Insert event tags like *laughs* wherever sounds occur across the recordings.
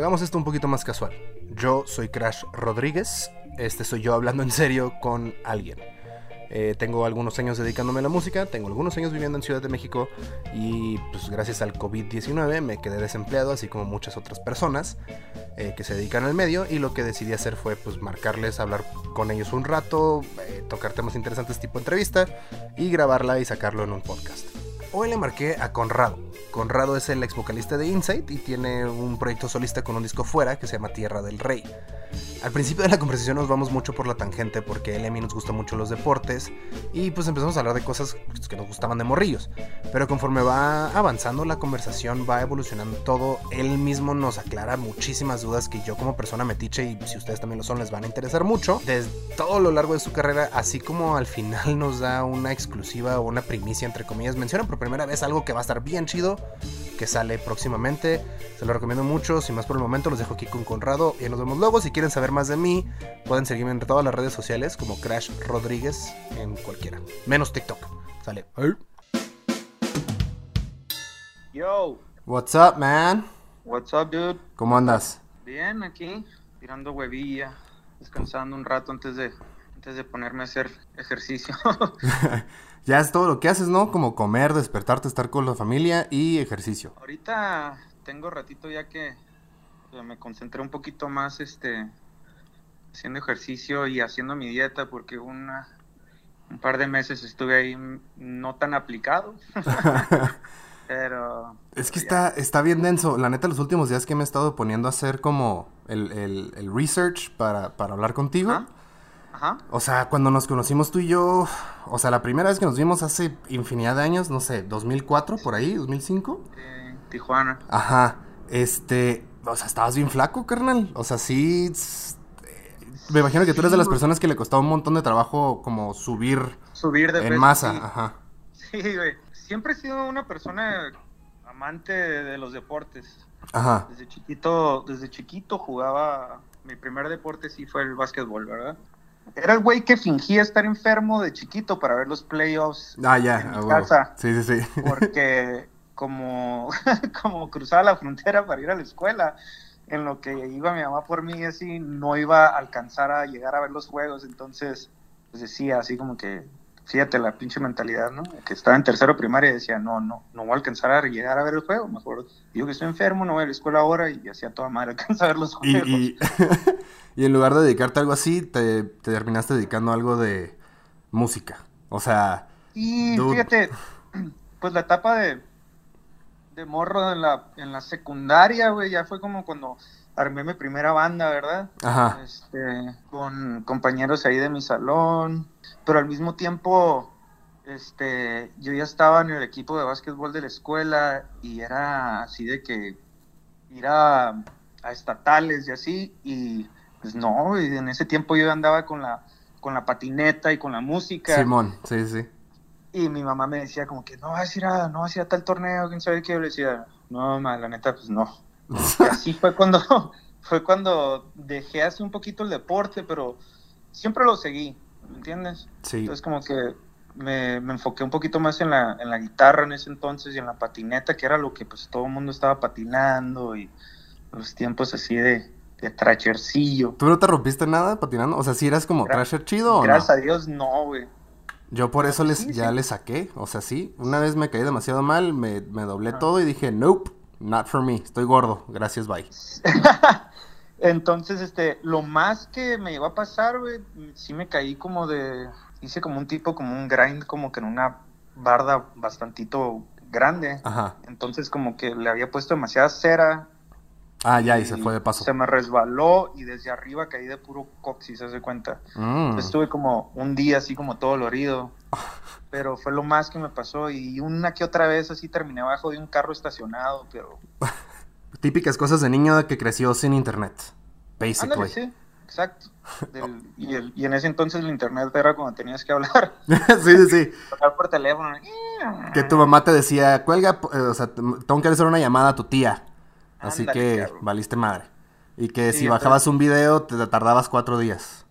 hagamos esto un poquito más casual. Yo soy Crash Rodríguez, este soy yo hablando en serio con alguien. Eh, tengo algunos años dedicándome a la música, tengo algunos años viviendo en Ciudad de México y pues gracias al COVID-19 me quedé desempleado, así como muchas otras personas eh, que se dedican al medio y lo que decidí hacer fue pues marcarles, hablar con ellos un rato, eh, tocar temas interesantes tipo entrevista y grabarla y sacarlo en un podcast. Hoy le marqué a Conrado. Conrado es el ex vocalista de Insight y tiene un proyecto solista con un disco fuera que se llama Tierra del Rey. Al principio de la conversación nos vamos mucho por la tangente porque él y a mí nos gustan mucho los deportes y pues empezamos a hablar de cosas que nos gustaban de morrillos. Pero conforme va avanzando la conversación, va evolucionando todo, él mismo nos aclara muchísimas dudas que yo como persona metiche y si ustedes también lo son les van a interesar mucho. Desde todo lo largo de su carrera, así como al final nos da una exclusiva o una primicia entre comillas, menciona por primera vez algo que va a estar bien chido, que sale próximamente. Se lo recomiendo mucho, sin más por el momento los dejo aquí con Conrado y nos vemos luego. Si quieren saber más de mí, pueden seguirme en todas las redes sociales como Crash Rodríguez en cualquiera, menos TikTok. Sale. Yo, What's up, man? what's up, dude? ¿Cómo andas? Bien, aquí, tirando huevilla, descansando un rato antes de, antes de ponerme a hacer ejercicio. *laughs* *laughs* ya es todo lo que haces, ¿no? Como comer, despertarte, estar con la familia y ejercicio. Ahorita tengo ratito ya que que me concentré un poquito más, este, haciendo ejercicio y haciendo mi dieta porque una, un par de meses estuve ahí no tan aplicado. *laughs* *laughs* Pero... Es que está, está bien denso. La neta, los últimos días que me he estado poniendo a hacer como el, el- el research para, para hablar contigo. Ajá. Ajá. O sea, cuando nos conocimos tú y yo, o sea, la primera vez que nos vimos hace infinidad de años, no sé, 2004 por ahí, 2005. Eh, Tijuana. Ajá, este, o sea, estabas bien flaco, carnal. O sea, sí, eh, me imagino que tú eres de las personas que le costaba un montón de trabajo como subir Subir de en peso, masa, sí. ajá. Sí, güey. Siempre he sido una persona amante de los deportes. Ajá. Desde chiquito, desde chiquito jugaba. Mi primer deporte sí fue el básquetbol, ¿verdad? Era el güey que fingía estar enfermo de chiquito para ver los playoffs Ah, ya, en mi casa. Sí, sí, sí. *laughs* Porque como, *laughs* como cruzaba la frontera para ir a la escuela, en lo que iba mi mamá por mí, así no iba a alcanzar a llegar a ver los juegos. Entonces, pues decía así como que, fíjate la pinche mentalidad, ¿no? Que estaba en tercero primaria y decía, no, no, no voy a alcanzar a llegar a ver el juego. Mejor digo que estoy enfermo, no voy a la escuela ahora y hacía toda madre *laughs* alcanzar a ver los Y, juegos. y, *laughs* y en lugar de dedicarte a algo así, te, te terminaste dedicando a algo de música. O sea, Y Dude. fíjate, pues la etapa de, de morro en la, en la secundaria, güey, ya fue como cuando armé mi primera banda, ¿verdad? ajá. Este, con compañeros ahí de mi salón, pero al mismo tiempo, este, yo ya estaba en el equipo de básquetbol de la escuela y era así de que ir a, a estatales y así, y pues no, y en ese tiempo yo andaba con la, con la patineta y con la música. Simón, sí, sí. Y mi mamá me decía como que no vas a ir a, no vas a ir a tal torneo, quién sabe qué. Yo le decía, no, ma, la neta, pues no. Y *laughs* así fue cuando, *laughs* fue cuando dejé así un poquito el deporte, pero siempre lo seguí, ¿me entiendes? Sí. Entonces como que me, me enfoqué un poquito más en la, en la guitarra en ese entonces y en la patineta, que era lo que pues todo el mundo estaba patinando y los tiempos así de, de trachercillo. ¿Tú no te rompiste nada patinando? O sea, si eras como Gra- trasher chido o no? Gracias a Dios, no, güey. Yo por eso les, Sí, ya sí. le saqué. O sea, sí. Una vez me caí demasiado mal, me, me doblé todo y dije, nope, not for me. Estoy gordo. Gracias, bye. *laughs* Entonces, este, lo más que me iba a pasar, güey, sí me caí como de, hice como un tipo, como un grind, como que en una barda bastantito grande. Ajá. Entonces, como que le había puesto demasiada cera. Ah, ya, y se fue de paso. Se me resbaló y desde arriba caí de puro coxis, se hace cuenta. Mm. Estuve como un día así como todo dolorido. *laughs* Pero fue lo más que me pasó. Y una que otra vez así terminé abajo de un carro estacionado, pero Típicas cosas de niño que creció sin internet. Basically. Ándale, sí, exacto. *laughs* Del- y, el- y en ese entonces el internet era cuando tenías que hablar, *laughs* sí, sí, sí. *laughs* hablar por teléfono. Que tu mamá te decía, cuelga, eh, o sea, tengo que hacer una llamada a tu tía. Así Ándale, que cabrón. valiste madre. Y que Sí, si entonces- bajabas un video te tardabas cuatro días.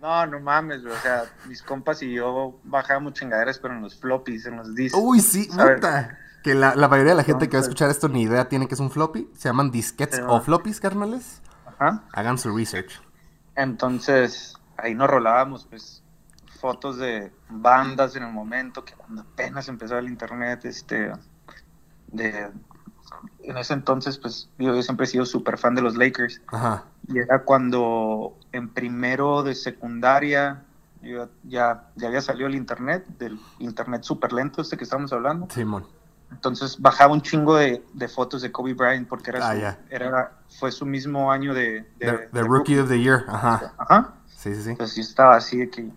No, no mames, o sea, mis compas y yo bajábamos chingaderas, pero en los floppies, en los discos. Uy, sí, puta. Que la, mayoría de la gente que va a escuchar esto ni idea tiene que es un floppy. Se llaman disquets o floppies, carnales. Ajá. Hagan su research. Entonces, ahí nos rolábamos, pues, fotos de bandas en el momento, que cuando apenas empezó el internet, este, de, en ese entonces, pues, yo, siempre he sido súper fan de los Lakers. Ajá. Y era cuando en primero de secundaria, yo ya, ya había salido el internet, del internet súper lento este que estamos hablando. Simón. Entonces bajaba un chingo de, fotos de Kobe Bryant porque era, ah, era fue su mismo año de... de, rookie, of the Year, ajá. Ajá. Sí, sí, sí. Entonces yo estaba así de que,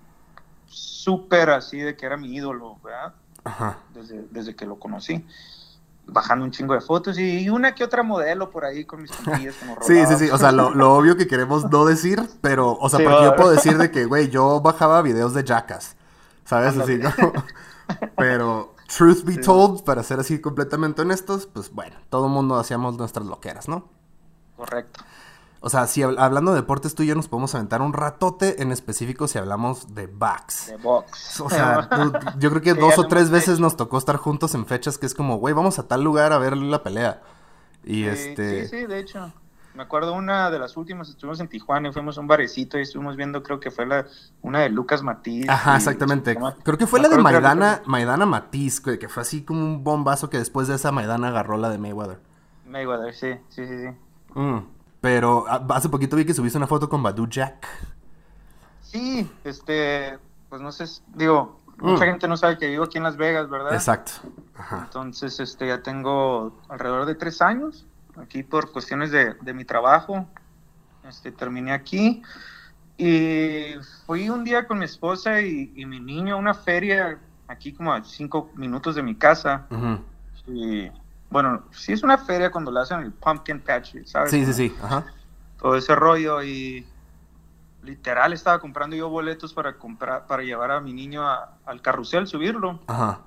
súper así de que era mi ídolo, ¿verdad? Ajá. Desde, desde que lo conocí bajando un chingo de fotos y una que otra modelo por ahí con mis *laughs* compillas como Sí, sí, sí, o sea, lo, obvio que queremos no decir, pero, o sea, porque yo puedo decir de que, güey, yo bajaba videos de Jackass, ¿sabes? Así, ¿no? *laughs* Pero, truth be told, para ser así completamente honestos, pues bueno, todo el mundo hacíamos nuestras loqueras, ¿no? Correcto. O sea, si hablando de deportes, tú y yo nos podemos aventar un ratote en específico si hablamos de box. De box. O sea, *laughs* yo creo que dos o tres veces nos tocó estar juntos en fechas que es como, güey, vamos a tal lugar a ver la pelea. Y este. Sí, sí, de hecho. Me acuerdo una de las últimas, estuvimos en Tijuana y fuimos a un barecito y estuvimos viendo, creo que fue la, una de Lucas Matiz. Ajá, exactamente. Creo que fue la de Maidana, Maidana Matiz, que fue así como un bombazo que después de esa Maidana agarró la de Mayweather. Mayweather, sí, sí, sí, sí. Mm. Pero ah, hace poquito vi que subiste una foto con Badu Jack. Sí, este, pues no sé, digo, mucha mm. gente no sabe que vivo aquí en Las Vegas, ¿verdad? Exacto. Entonces, este, ya tengo alrededor de tres años aquí por cuestiones de, mi trabajo. Este, terminé aquí y fui un día con mi esposa y, mi niño a una feria aquí como a cinco minutos de mi casa. Y bueno, sí es una feria cuando la hacen el pumpkin patch, ¿sabes? Sí, sí, sí, ajá. Todo ese rollo y literal estaba comprando yo boletos para comprar para llevar a mi niño al carrusel, subirlo. Ajá.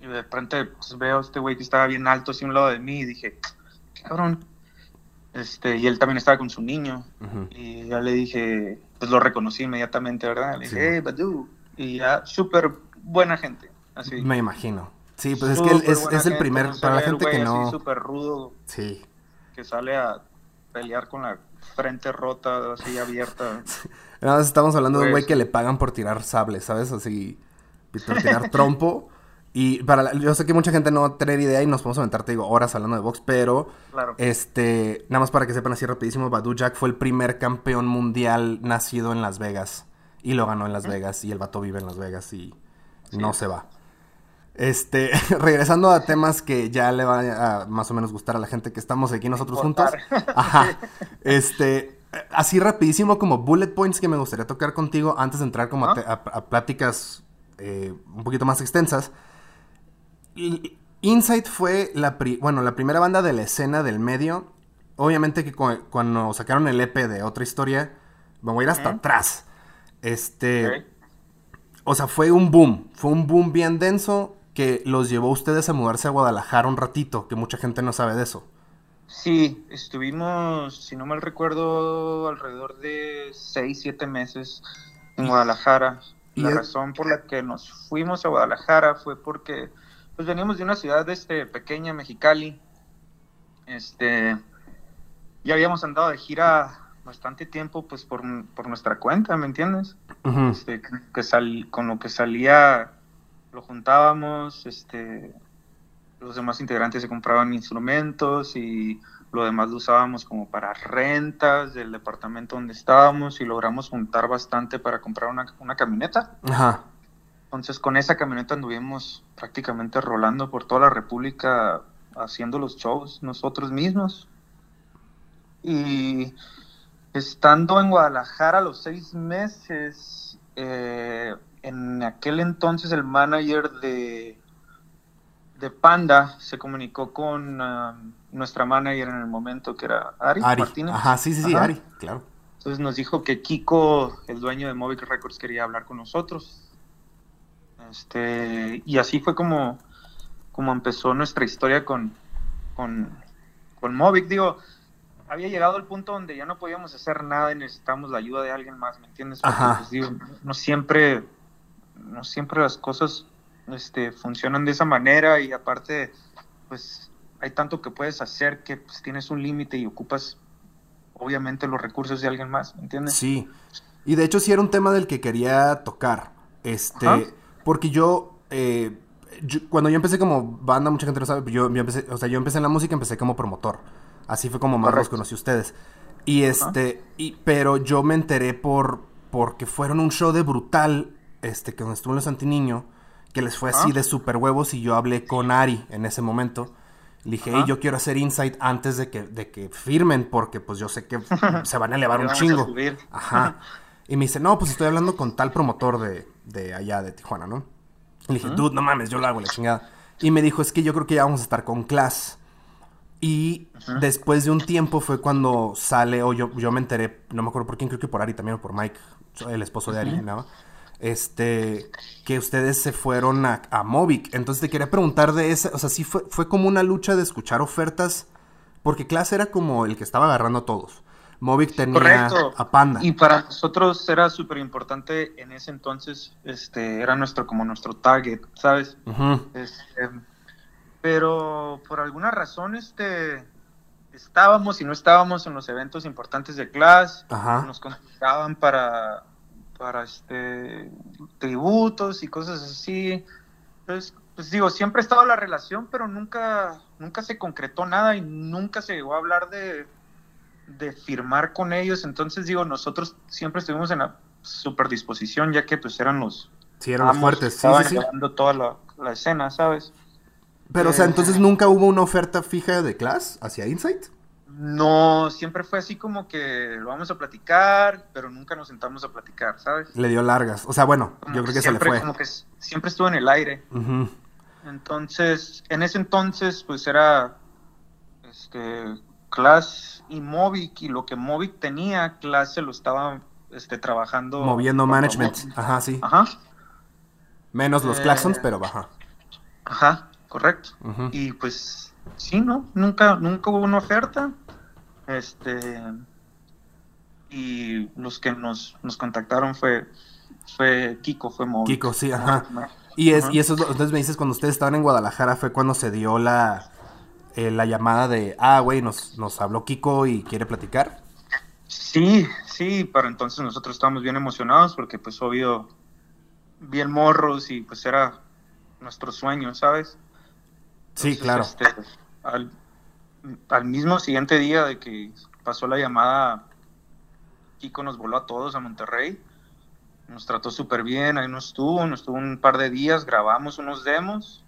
Y de repente pues, veo a este güey que estaba bien alto así a un lado de mí y dije, cabrón. Este, y él también estaba con su niño. Y ya le dije, pues lo reconocí inmediatamente, ¿verdad? Le dije, hey, Badu. Y ya, súper buena gente. Así. Me imagino. Sí, pues es que él es, el primer, para la gente que no... súper rudo. Sí. Que sale a pelear con la frente rota, así abierta. *laughs* Nada estamos hablando de un güey pues que le pagan por tirar sables, ¿sabes? Así, por tirar *laughs* trompo. Y para yo sé que mucha gente no va a tener idea y nos podemos aventar, te digo, horas hablando de box, pero claro. este, nada más para que sepan así rapidísimo, Badu Jack fue el primer campeón mundial nacido en Las Vegas y lo ganó en Las Vegas y el vato vive en Las Vegas y no se va. Este, *laughs* regresando a temas que ya le va a más o menos gustar a la gente que estamos aquí nosotros juntos. *laughs* Ajá. Este, así rapidísimo como bullet points que me gustaría tocar contigo antes de entrar como a, pláticas eh, un poquito más extensas. Insight fue la, bueno, la primera banda de la escena del medio. Obviamente que cuando sacaron el EP de otra historia, vamos a ir hasta atrás. Este, o sea, fue un boom, fue un boom bien denso que los llevó a ustedes a mudarse a Guadalajara un ratito, que mucha gente no sabe de eso. Sí, estuvimos, si no mal recuerdo, alrededor de 6, 7 meses en Guadalajara. La razón por la que nos fuimos a Guadalajara fue porque pues veníamos de una ciudad este, pequeña, Mexicali. Este, ya habíamos andado de gira bastante tiempo pues por, nuestra cuenta, ¿me entiendes? este, que sal, con lo que salía lo juntábamos, este, los demás integrantes se compraban instrumentos y lo demás lo usábamos como para rentas del departamento donde estábamos y logramos juntar bastante para comprar una, una camioneta. Ajá. Entonces con esa camioneta anduvimos prácticamente rolando por toda la República haciendo los shows nosotros mismos. Y estando en Guadalajara a los seis meses, eh, en aquel entonces el manager de, de Panda se comunicó con um, nuestra manager en el momento que era Ari, Martínez. Ajá, sí, sí, sí, Ari, claro. Entonces nos dijo que Kiko, el dueño de Movic Records, quería hablar con nosotros. Este, y así fue como, como empezó nuestra historia con, con, con Movic. Digo, había llegado al punto donde ya no podíamos hacer nada y necesitábamos la ayuda de alguien más, ¿me entiendes? Porque, pues, no siempre no siempre las cosas este, funcionan de esa manera y aparte, pues hay tanto que puedes hacer que pues, tienes un límite y ocupas obviamente los recursos de alguien más, ¿entiendes? Sí. Y de hecho sí era un tema del que quería tocar. Este, porque yo, eh, cuando yo empecé como banda, mucha gente no sabe, yo, empecé, o sea, yo empecé en la música, empecé como promotor. Así fue como más los conocí a ustedes. Y este, y, pero yo me enteré por, porque fueron un show de brutal, este, que donde estuvo en los Antiniño, que les fue así de super huevos y yo hablé con Ari en ese momento. Le dije, hey, yo quiero hacer Insight antes de que, de que firmen, porque pues yo sé que *laughs* se van a elevar un chingo. Ajá. *laughs* Y me dice, no, pues estoy hablando con tal promotor de, de allá, de Tijuana, ¿no? Le dije, dude, no mames, yo lo hago, la chingada. Y me dijo, es que yo creo que ya vamos a estar con Class. Y después de un tiempo fue cuando sale, o yo, yo me enteré, no me acuerdo por quién, creo que por Ari también, o por Mike, el esposo de Ari, ¿no? este, que ustedes se fueron a, a Movic. Entonces te quería preguntar de esa, o sea, sí fue, fue como una lucha de escuchar ofertas, porque Class era como el que estaba agarrando a todos. Movic tenía a Panda. Y para nosotros era súper importante en ese entonces, este, era nuestro, como nuestro target, ¿sabes? Este, pero por alguna razón, este, estábamos y no estábamos en los eventos importantes de Class, nos contactaban para para este tributos y cosas así. Entonces, pues digo, siempre ha estado la relación, pero nunca, nunca se concretó nada y nunca se llegó a hablar de, de firmar con ellos. Entonces, digo, nosotros siempre estuvimos en la super disposición, ya que pues eran los... Sí, eran los fuertes, sí, sí, toda la, la, escena, ¿sabes? Pero, o sea, entonces eh, nunca hubo una oferta fija de Class hacia Insight. No, siempre fue así como que lo vamos a platicar, pero nunca nos sentamos a platicar, ¿sabes? Le dio largas. O sea, bueno, yo creo que se le fue. Como que siempre estuvo en el aire. Entonces, en ese entonces, pues era este Class y Movic, y lo que Movic tenía, Class se lo estaba este, trabajando. Moviendo management. Ajá, sí. Ajá. Menos los claxons, eh, pero baja. Ajá, correcto. Y pues sí, ¿no? Nunca, nunca hubo una oferta. Este. Y los que nos, nos contactaron fue, fue Kiko, fue móvil. Kiko, sí, ajá. Y, es, y eso, entonces me dices, cuando ustedes estaban en Guadalajara fue cuando se dio la, eh, la llamada de, ah, güey, nos, nos habló Kiko y quiere platicar. Sí, sí, para entonces nosotros estábamos bien emocionados porque pues obvio, bien morros y pues era nuestro sueño, ¿sabes? sí, claro. Este, al, al, mismo siguiente día de que pasó la llamada, Kiko nos voló a todos a Monterrey. Nos trató súper bien, ahí nos estuvo, nos estuvo un par de días, grabamos unos demos.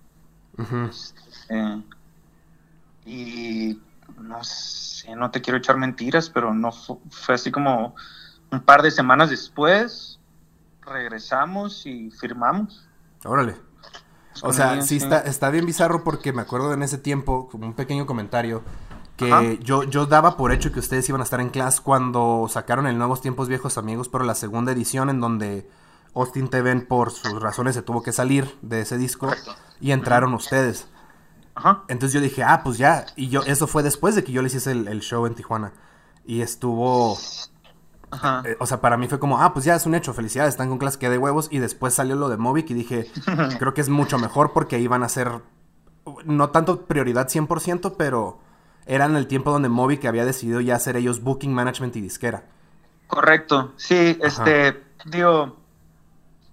Y no sé, no te quiero echar mentiras, pero no fue así como un par de semanas después, regresamos y firmamos. Órale. O sea, sí, Está, está bien bizarro porque me acuerdo en ese tiempo, como un pequeño comentario, que yo, yo daba por hecho que ustedes iban a estar en clase cuando sacaron el Nuevos Tiempos Viejos Amigos, pero la segunda edición en donde Austin Teven por sus razones se tuvo que salir de ese disco y entraron ustedes. Ajá. Entonces yo dije, ah, pues ya. Y yo, eso fue después de que yo les hice el, el show en Tijuana. Y estuvo eh, o sea, para mí fue como, ah, pues ya es un hecho, felicidades, están con clase que de huevos. Y después salió lo de Movic y dije, *laughs* creo que es mucho mejor porque iban a ser, no tanto prioridad 100%, pero era en el tiempo donde Movic había decidido ya hacer ellos booking management y disquera. Correcto, sí, este, digo,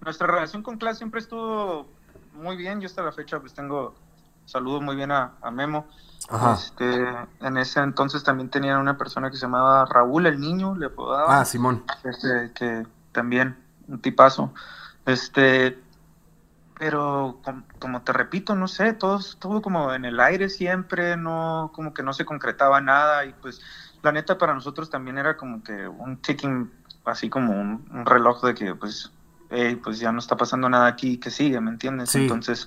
nuestra relación con clase siempre estuvo muy bien. Yo hasta la fecha pues tengo, saludo muy bien a Memo. Este, en ese entonces también tenían una persona que se llamaba Raúl el Niño, le Ah, Simón. Este, que también, un tipazo. Este, pero como, te repito, no sé, todo estuvo como en el aire siempre, no, como que no se concretaba nada y pues la neta para nosotros también era como que un ticking, así como un reloj de que pues pues ya no está pasando nada aquí, que sigue, ¿me entiendes? Entonces,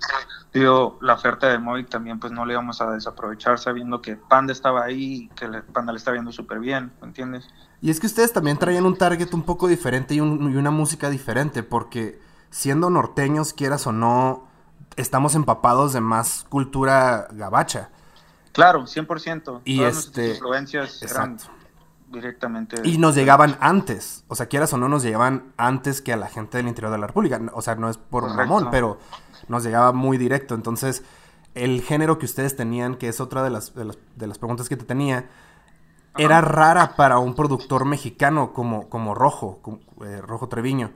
digo, la oferta de Movic también pues no le íbamos a desaprovechar sabiendo que Panda estaba ahí y que Panda le está viendo súper bien, ¿me entiendes? Y es que ustedes también traían un target un poco diferente y, una música diferente, porque siendo norteños, quieras o no, estamos empapados de más cultura gabacha. Claro, 100%. Y este... influencias eran directamente. Y nos llegaban antes, o sea, quieras o no, nos llegaban antes que a la gente del interior de la República. O sea, no es por un mamón, pero nos llegaba muy directo. Entonces, el género que ustedes tenían, que es otra de las, de las, preguntas que te tenía, era rara para un productor mexicano como, como Rojo, eh, Rojo Treviño.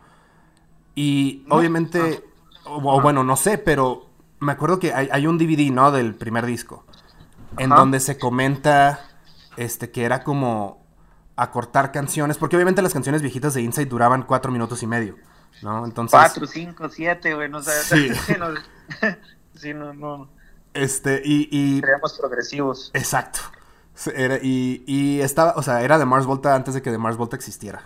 Y obviamente, o, bueno, no sé, pero me acuerdo que hay, hay un DVD, ¿no? Del primer disco, en donde se comenta este, que era como acortar canciones, porque obviamente las canciones viejitas de Inside duraban cuatro minutos y medio, ¿no? Entonces... Cuatro, cinco, siete, güey, no sé. Sí. *laughs* *laughs* sí, no, no. Este, y... y... progresivos. Exacto. Era, y, y estaba, o sea, era de Mars Volta antes de que de Mars Volta existiera.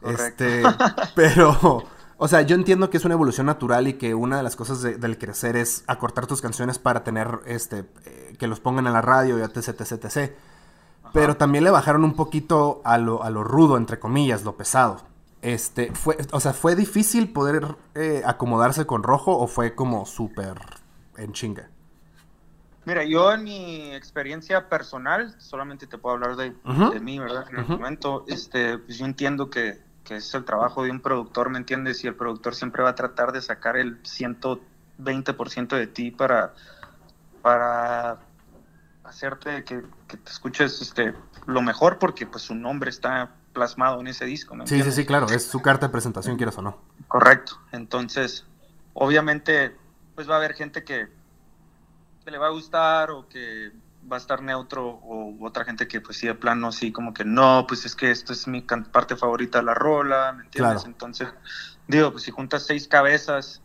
Correcto. Este, *laughs* pero, o sea, yo entiendo que es una evolución natural y que una de las cosas del crecer es acortar tus canciones para tener, este, eh, que los pongan en la radio y etc, etc, etc. Pero también le bajaron un poquito a lo, a lo rudo, entre comillas, lo pesado. Este, fue, o sea, ¿fue difícil poder eh, acomodarse con rojo o fue como súper en chinga? Mira, yo en mi experiencia personal, solamente te puedo hablar de, mí, ¿verdad? En el momento, este, pues yo entiendo que, que, es el trabajo de un productor, ¿me entiendes? Y el productor siempre va a tratar de sacar el 120% de ti para, para hacerte que, te escuches este lo mejor porque pues su nombre está plasmado en ese disco. sí, sí, sí, claro, es su carta de presentación, quieras o no. Correcto, entonces obviamente pues va a haber gente que, le va a gustar o que va a estar neutro o otra gente que pues sí de plano sí como que no, pues es que esto es mi parte favorita de la rola, ¿me entiendes? Entonces digo, pues si juntas seis cabezas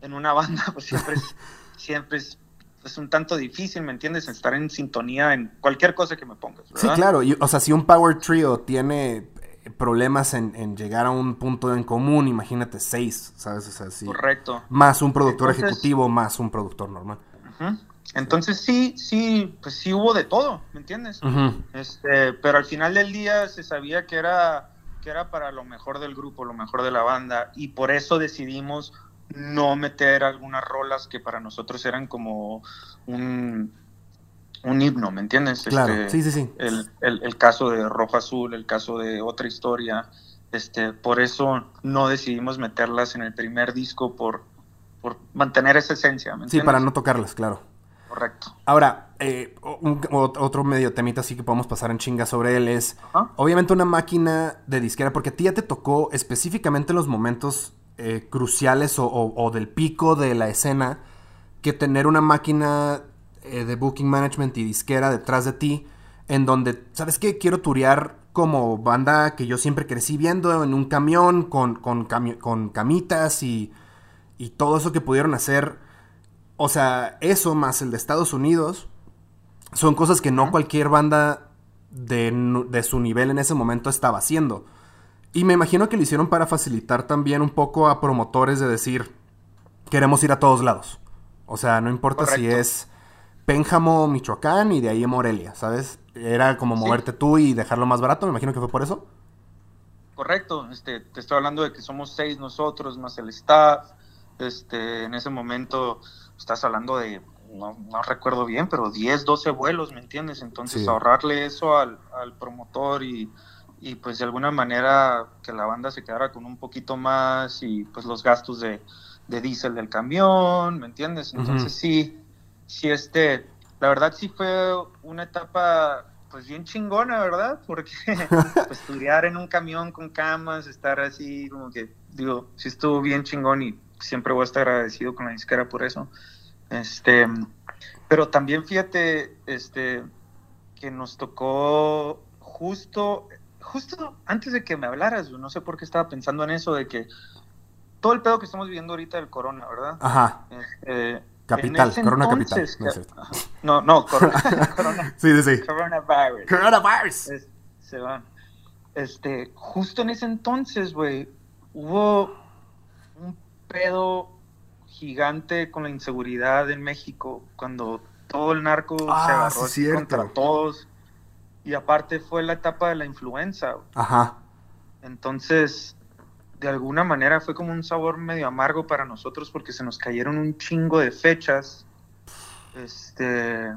en una banda pues siempre es, *laughs* siempre es es un tanto difícil, ¿me entiendes? Estar en sintonía en cualquier cosa que me pongas. Sí, claro. o sea, si un Power Trio tiene eh, problemas en, llegar a un punto en común, imagínate seis, ¿sabes? O sea, Correcto. Más un productor ejecutivo, más un productor normal. Entonces sí, sí, pues sí hubo de todo, ¿me entiendes? este, pero al final del día se sabía que era, que era para lo mejor del grupo, lo mejor de la banda, y por eso decidimos no meter algunas rolas que para nosotros eran como un, un himno, ¿me entiendes? Claro, este, sí, sí, sí. El, caso de Rojo Azul, el caso de otra historia, este, por eso no decidimos meterlas en el primer disco por, por mantener esa esencia. Sí, para no tocarlas, claro. Correcto. Ahora, eh, otro medio temita así que podemos pasar en chinga sobre él es, obviamente una máquina de disquera, porque a ti ya te tocó específicamente los momentos eh, cruciales o, del pico de la escena que tener una máquina eh, de booking management y disquera detrás de ti en donde, ¿sabes qué? Quiero turear como banda que yo siempre crecí viendo en un camión con, con, con camitas y, y todo eso que pudieron hacer. O sea, eso más el de Estados Unidos son cosas que no cualquier banda de, de su nivel en ese momento estaba haciendo. Y me imagino que lo hicieron para facilitar también un poco a promotores de decir, queremos ir a todos lados. O sea, no importa si es Pénjamo, Michoacán y de ahí a Morelia, ¿sabes? Era como moverte tú y dejarlo más barato, me imagino que fue por eso. Correcto, este, te estoy hablando de que somos seis nosotros, más el staff. Este, en ese momento estás hablando de, no, recuerdo bien, pero 10, 12 vuelos, ¿me entiendes? Entonces ahorrarle eso al, al promotor y y pues de alguna manera que la banda se quedara con un poquito más y pues los gastos de, de diésel del camión, ¿me entiendes? Entonces sí, sí este, la verdad sí fue una etapa pues bien chingona, ¿verdad? Porque *laughs* pues, estudiar en un camión con camas, estar así como que, digo, sí estuvo bien chingón y siempre voy a estar agradecido con la disquera por eso. Este, pero también fíjate, este, que nos tocó justo justo antes de que me hablaras, no sé por qué estaba pensando en eso, de que todo el pedo que estamos viviendo ahorita del corona, ¿verdad? Ajá. Este, capital, corona capital. No, no, corona, *laughs* *laughs* sí, sí, Coronavirus. Coronavirus. se van. Este, justo en ese entonces, güey, hubo un pedo gigante con la inseguridad en México, cuando todo el narco se ah, agarró contra todos y aparte fue la etapa de la influenza. Ajá. Entonces, de alguna manera fue como un sabor medio amargo para nosotros porque se nos cayeron un chingo de fechas. Este,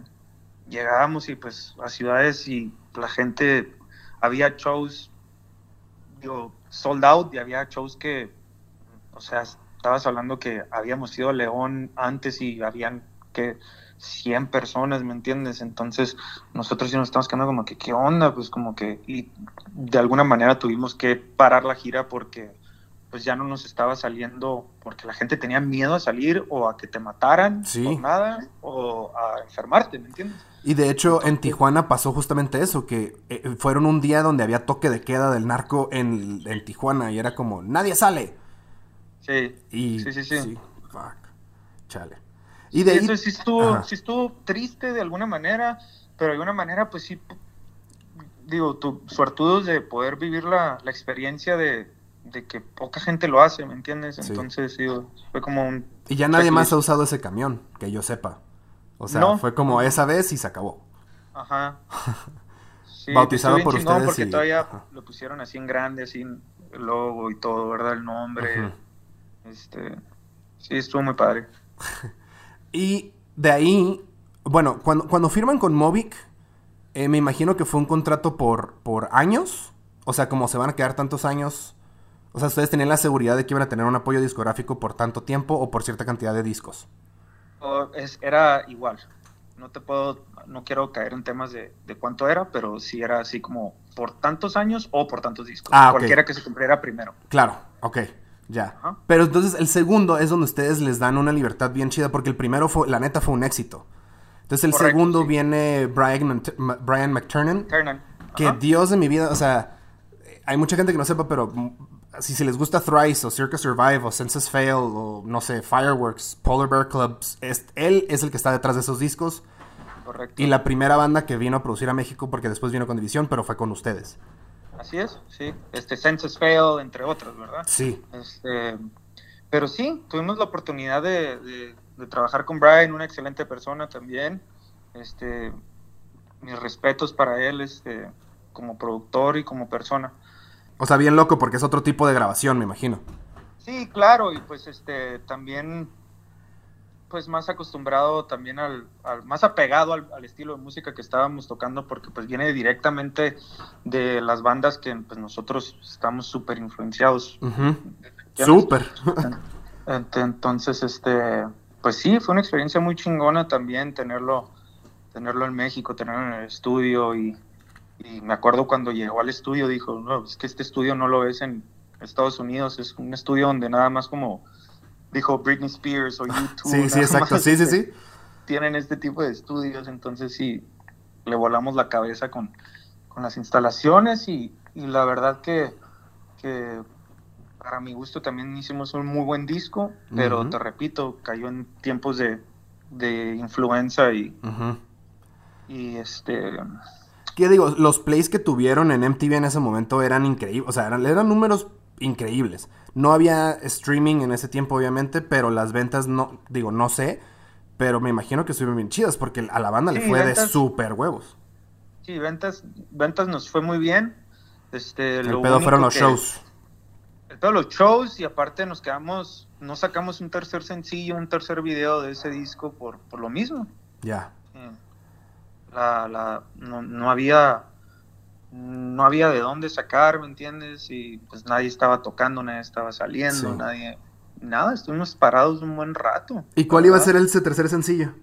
llegábamos y pues a ciudades y la gente había shows, digo, sold out y había shows que, o sea, estabas hablando que habíamos ido a León antes y habían que 100 personas, ¿me entiendes? Entonces nosotros sí nos estamos quedando como que, ¿qué onda? Pues como que, y de alguna manera tuvimos que parar la gira porque pues ya no nos estaba saliendo, porque la gente tenía miedo a salir o a que te mataran por nada o a enfermarte, ¿me entiendes? Y de hecho en Tijuana pasó justamente eso, que eh, fueron un día donde había toque de queda del narco en, en Tijuana y era como, nadie sale. Sí. Y, sí, sí, sí. Fuck. Chale. Y de ahí... sí estuvo, sí estuvo triste de alguna manera, pero de alguna manera, pues sí, digo, tu, suertudos de poder vivir la, la experiencia de, de, que poca gente lo hace, ¿me entiendes? Entonces, digo, fue como un... Y ya nadie más ha usado ese camión, que yo sepa. O sea, fue como esa vez y se acabó. Ajá. *laughs* Bautizado por ustedes. Porque todavía lo pusieron así en grande, así el logo y todo, ¿verdad? El nombre. Este, sí, estuvo muy padre. *laughs* y de ahí, bueno, cuando, cuando firman con Movic, eh, me imagino que fue un contrato por, por años. O sea, como se van a quedar tantos años. O sea, ustedes tenían la seguridad de que iban a tener un apoyo discográfico por tanto tiempo o por cierta cantidad de discos. es, era igual. No te puedo, no quiero caer en temas de, de, cuánto era, pero sí era así como por tantos años o por tantos discos. Ah, Cualquiera que se cumpliera primero. Claro, ok. Ya. Pero entonces el segundo es donde ustedes les dan una libertad bien chida, porque el primero fue, la neta, fue un éxito. Entonces el segundo viene Brian, Brian McTurnan. Que Dios de mi vida, o sea, hay mucha gente que no sepa, pero si se les gusta Thrice o Circus Survive o Census Fail o no sé, Fireworks, Polar Bear Clubs, él es el que está detrás de esos discos. Correcto. Y la primera banda que vino a producir a México, porque después vino con División, pero fue con ustedes. Así es, sí. Este Census Fail, entre otros, ¿verdad? Sí. Este, pero sí, tuvimos la oportunidad de, trabajar con Brian, una excelente persona también. Este, mis respetos para él, este, como productor y como persona. O sea, bien loco porque es otro tipo de grabación, me imagino. Sí, claro, y pues este también pues más acostumbrado también al, más apegado al, estilo de música que estábamos tocando porque pues viene directamente de las bandas que pues nosotros estamos súper influenciados. Súper. Entonces, este, pues sí, fue una experiencia muy chingona también tenerlo, tenerlo en México, tenerlo en el estudio y, y me acuerdo cuando llegó al estudio dijo, no, es que este estudio no lo ves en Estados Unidos, es un estudio donde nada más como dijo Britney Spears o YouTube. Sí, sí, exacto, sí, sí, sí. Tienen este tipo de estudios, entonces sí, le volamos la cabeza con, las instalaciones y, la verdad que, que, para mi gusto también hicimos un muy buen disco, pero te repito, cayó en tiempos de, de influenza y, y este... ¿Qué digo? Los plays que tuvieron en MTV en ese momento eran increíbles, o sea, eran, eran números increíbles. No había streaming en ese tiempo, obviamente, pero las ventas no, digo, no sé, pero me imagino que estuvieron bien chidas porque a la banda le fue de súper huevos. Sí, ventas, ventas nos fue muy bien. Este, el pedo fueron los shows. El pedo los shows y aparte nos quedamos, no sacamos un tercer sencillo, un tercer video de ese disco por, por lo mismo. Ya. La, la, no, no había no había de dónde sacar, ¿me entiendes? Y pues nadie estaba tocando, nadie estaba saliendo, nadie... Nada, estuvimos parados un buen rato. ¿Y cuál iba a ser el tercer sencillo?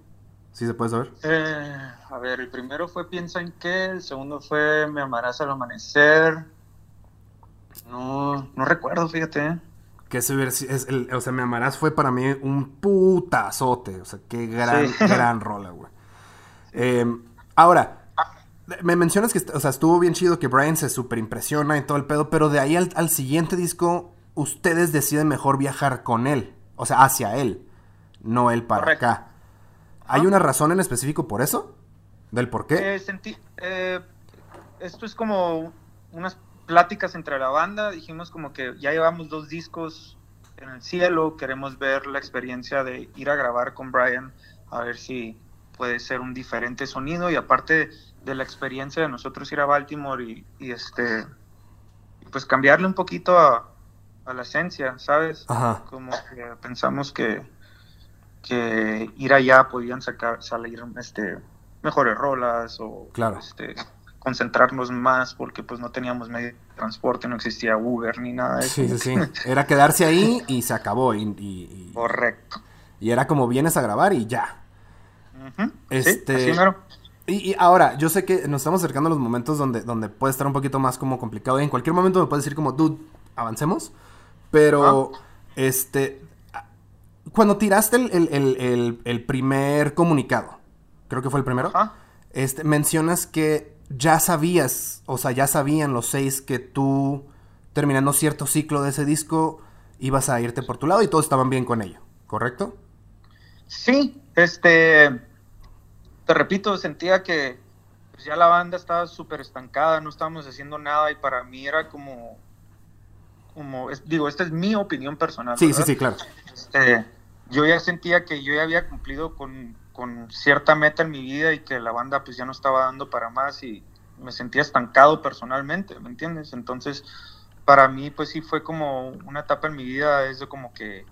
Si se puede saber. Eh, a ver, el primero fue Piensa en qué, el segundo fue Me amarás al amanecer. No, no recuerdo, fíjate. Que es el, o sea, Me amarás fue para mí un putazote. O sea, qué gran, gran *laughs* rola, güey. Eh, ahora, me mencionas que, o sea, estuvo bien chido que Brian se super impresiona y todo el pedo, pero de ahí al, siguiente disco, ustedes deciden mejor viajar con él, o sea, hacia él, no él para acá. ¿Hay una razón en específico por eso? ¿Del por qué? Eh, sentí, eh, esto es como unas pláticas entre la banda, dijimos como que ya llevamos dos discos en el cielo, queremos ver la experiencia de ir a grabar con Brian, a ver si puede ser un diferente sonido y aparte de la experiencia de nosotros ir a Baltimore y, este pues cambiarle un poquito a, la esencia, ¿sabes? Como que pensamos que, que ir allá podían sacar, salir este, mejores rolas o claro. este, concentrarnos más porque pues no teníamos medio de transporte, no existía Uber ni nada de eso. Sí, sí, sí. *laughs* Era quedarse ahí y se acabó. Y, y- y- Correcto. y era como vienes a grabar y ya. Este- Sí, así mero. Y, y ahora, yo sé que nos estamos acercando a los momentos donde, donde puede estar un poquito más como complicado. Y en cualquier momento me puedes decir como, dude, avancemos. Pero, este, cuando tiraste el, el- el- primer comunicado, creo que fue el primero, Ajá. este, mencionas que ya sabías, o sea, ya sabían los seis que tú, terminando cierto ciclo de ese disco, ibas a irte por tu lado y todos estaban bien con ello, ¿correcto? Sí, este, te repito, sentía que pues, ya la banda estaba súper estancada, no estábamos haciendo nada y para mí era como, como, es- digo, esta es mi opinión personal. Sí, sí, ¿verdad? sí, claro. Este, yo ya sentía que yo ya había cumplido con, con cierta meta en mi vida y que la banda pues ya no estaba dando para más y me sentía estancado personalmente, ¿me entiendes? Entonces, para mí pues sí fue como una etapa en mi vida, es de como que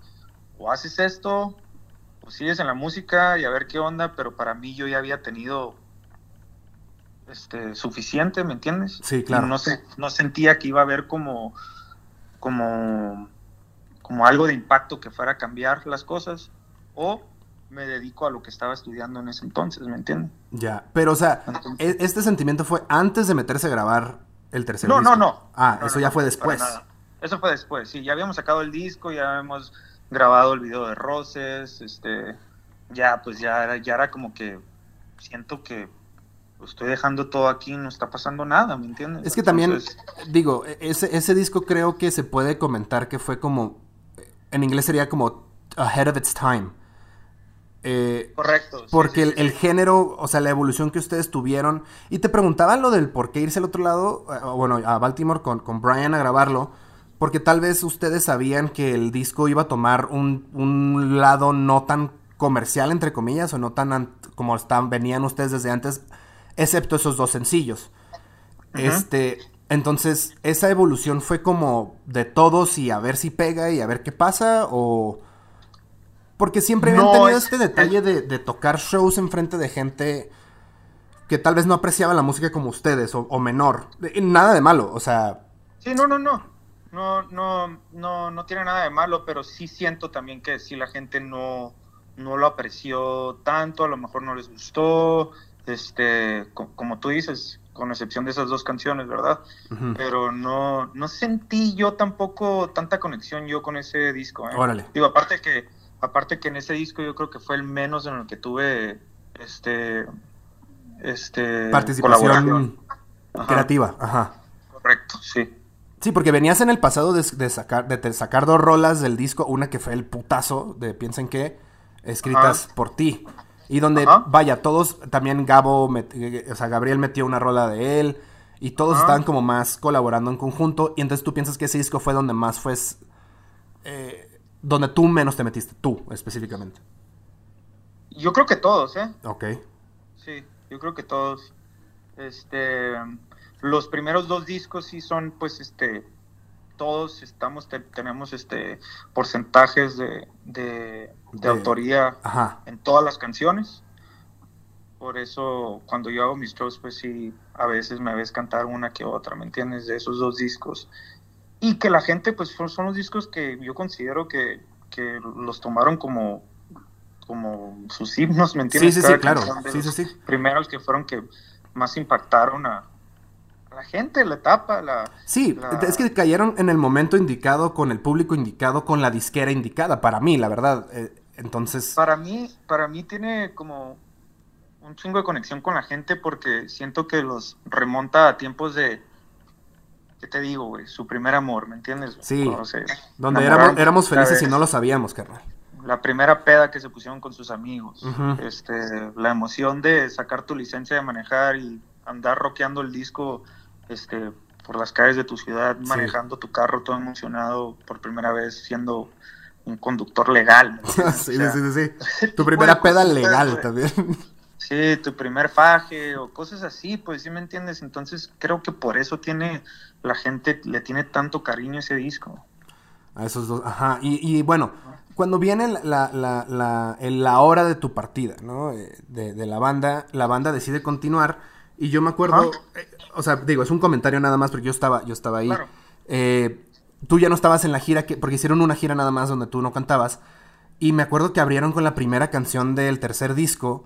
o haces esto, o sigues en la música y a ver qué onda, pero para mí yo ya había tenido este suficiente, ¿me entiendes? Sí, claro. No sentía que iba a haber como como como algo de impacto que fuera a cambiar las cosas o me dedico a lo que estaba estudiando en ese entonces, ¿me entiendes? Ya, pero o sea, Entonces- e- este sentimiento fue antes de meterse a grabar el tercer No, disco. no, no. Ah, No, eso no, ya fue después. Eso fue después, sí, ya habíamos sacado el disco, ya habíamos grabado el video de Roses, este, ya pues ya era, ya era como que siento que estoy dejando todo aquí, no está pasando nada, ¿me entiendes? Es que también, digo, e- ese, ese disco creo que se puede comentar que fue como, en inglés sería como ahead of its time. Eh, correcto. porque sí, el, sí, el sí. género, o sea, la evolución que ustedes tuvieron. Y te preguntaba lo del por qué irse al otro lado, eh, bueno, a Baltimore con, con Brian a grabarlo. Porque tal vez ustedes sabían que el disco iba a tomar un, un lado no tan comercial, entre comillas, o no tan an- como están, venían ustedes desde antes, excepto esos dos sencillos. Este, entonces, esa evolución fue como de todos y a ver si pega y a ver qué pasa, o... Porque siempre habían No, tenido es- este detalle de, de tocar shows enfrente de gente que tal vez no apreciaba la música como ustedes, o, o menor. Nada de malo, o sea, Sí, no, no, no. No, no, no, no tiene nada de malo, pero sí siento también que si la gente no, no lo apreció tanto, a lo mejor no les gustó, este, co- como tú dices, con excepción de esas dos canciones, ¿verdad? Pero no, no sentí yo tampoco tanta conexión yo con ese disco. ¿eh? órale. Digo, aparte que, aparte que en ese disco yo creo que fue el menos en el que tuve, este, este, Participación colaboración. Ajá, creativa, ajá. Correcto, sí. Sí, porque venías en el pasado de, de sacar, de sacar dos rolas del disco, una que fue el putazo de Piensen que, escritas por ti. Y donde, Ajá. vaya, todos, también Gabo, met- eh, o sea, Gabriel metió una rola de él, y todos Ajá. estaban como más colaborando en conjunto, y entonces tú piensas que ese disco fue donde más fue, eh, donde tú menos te metiste, tú específicamente. Yo creo que todos, ¿eh? Ok. Sí, yo creo que todos. Este, los primeros dos discos sí son, pues, este, todos estamos, te- tenemos, este, porcentajes de, de, de autoría Ajá. en todas las canciones. Por eso, cuando yo hago mis shows, pues sí, a veces me ves cantar una que otra, ¿me entiendes? De esos dos discos. Y que la gente, pues, son, son los discos que yo considero que, que los tomaron como, como sus himnos, ¿me Sí, entiendes? sí, sí, Cada claro. Sí, sí, sí. Primeros que fueron que más impactaron a la gente, la etapa, la... Sí, la- es que cayeron en el momento indicado, con el público indicado, con la disquera indicada, para mí, la verdad. Eh, entonces, Para mí, para mí tiene como un chingo de conexión con la gente porque siento que los remonta a tiempos de, ¿qué te digo, güey? Su primer amor, ¿me entiendes? Sí, donde éramos, éramos felices y no lo sabíamos, carnal. La primera peda que se pusieron con sus amigos. Este, la emoción de sacar tu licencia de manejar y andar rockeando el disco este, por las calles de tu ciudad, Sí. manejando tu carro todo emocionado por primera vez, siendo un conductor legal. *laughs* sí, O sea, sí, sí, sí. *laughs* Tu primera peda legal también. *laughs* Sí, tu primer faje o cosas así, pues sí me entiendes. Entonces creo que por eso tiene la gente, le tiene tanto cariño ese disco. A esos dos, ajá. Y, y bueno, cuando viene la, la, la, la- hora de tu partida, ¿no? Eh, De, de la banda, la banda decide continuar. Y yo me acuerdo. O sea, digo, es un comentario nada más porque yo estaba, yo estaba ahí. Claro. Eh, tú ya no estabas en la gira, que, porque hicieron una gira nada más donde tú no cantabas. Y me acuerdo que abrieron con la primera canción del tercer disco.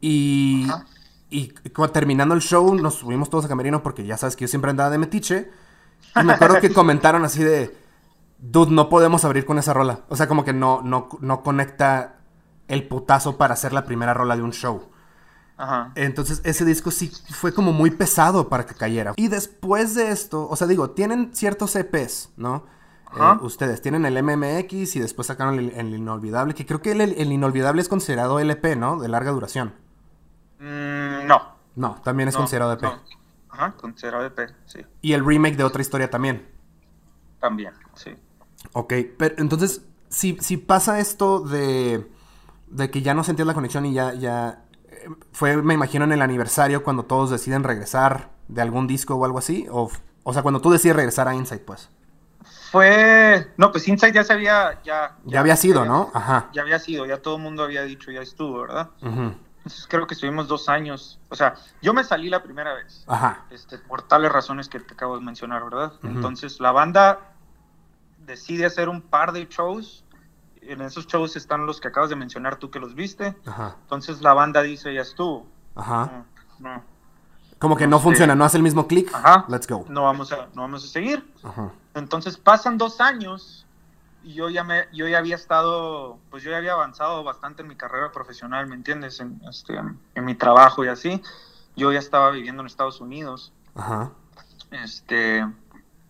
Y, Ajá. y cu- terminando el show nos subimos todos a camerino porque ya sabes que yo siempre andaba de metiche. Y me acuerdo que *laughs* comentaron así de, dude, no podemos abrir con esa rola. O sea, como que no, no, no conecta el putazo para hacer la primera rola de un show. Ajá. Entonces ese disco sí fue como muy pesado para que cayera. Y después de esto, o sea, digo, tienen ciertos EPs, ¿no? Eh, ustedes tienen el MMX y después sacaron el, el Inolvidable, que creo que el, el Inolvidable es considerado LP, ¿no? De larga duración. Mm, no. No, también es no, considerado EP. no. Ajá, considerado EP, sí. Y el remake de otra historia también. También, sí. Ok, pero entonces, si, si pasa esto de, de que ya no sentías la conexión y ya, ya fue, me imagino, en el aniversario cuando todos deciden regresar de algún disco o algo así, o, o sea, cuando tú decides regresar a Insight, pues. Fue. No, pues Inside ya se había. Ya, Ya había sido, ¿no? Ajá. Ya había sido, ya todo el mundo había dicho, ya estuvo, ¿verdad? Ujú. Entonces creo que estuvimos dos años. O sea, yo me salí la primera vez. Ajá. Este, por tales razones que te acabo de mencionar, ¿verdad? Entonces la banda decide hacer un par de shows. En esos shows están los que acabas de mencionar tú que los viste. Ajá. Entonces la banda dice, ya estuvo. Ajá. No, no, Como que no Sí. funciona, no hace el mismo clic. Ajá. Let's go. no vamos a, no vamos a seguir. Ajá. Entonces pasan dos años y yo ya me, yo ya había estado, pues yo ya había avanzado bastante en mi carrera profesional, ¿me entiendes? En, este, en mi trabajo y así. Yo ya estaba viviendo en Estados Unidos. Ajá. Este,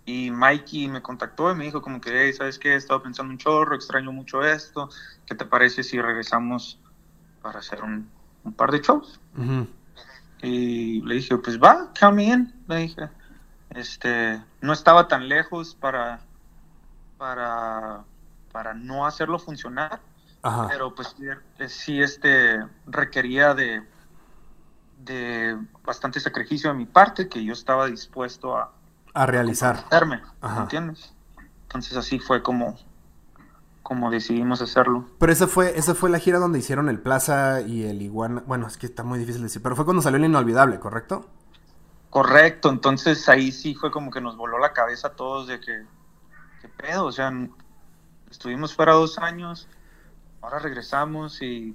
y Mikey me contactó y me dijo como que, hey, ¿sabes qué? He estado pensando un chorro, extraño mucho esto. ¿Qué te parece si regresamos para hacer un, un par de shows? Y le dije, pues va, count me in. Le dije, este, no estaba tan lejos para, para, para no hacerlo funcionar, Ajá. pero pues sí, sí, este, requería de, de bastante sacrificio de mi parte que yo estaba dispuesto a A realizar. Ajá. ¿me entiendes? Entonces así fue como, como decidimos hacerlo. Pero esa fue, esa fue la gira donde hicieron el Plaza y el Iguana. Bueno, es que está muy difícil de decir, pero fue cuando salió el Inolvidable, ¿correcto? Correcto, entonces ahí sí fue como que nos voló la cabeza a todos de que, ¿qué pedo? O sea, estuvimos fuera dos años, ahora regresamos y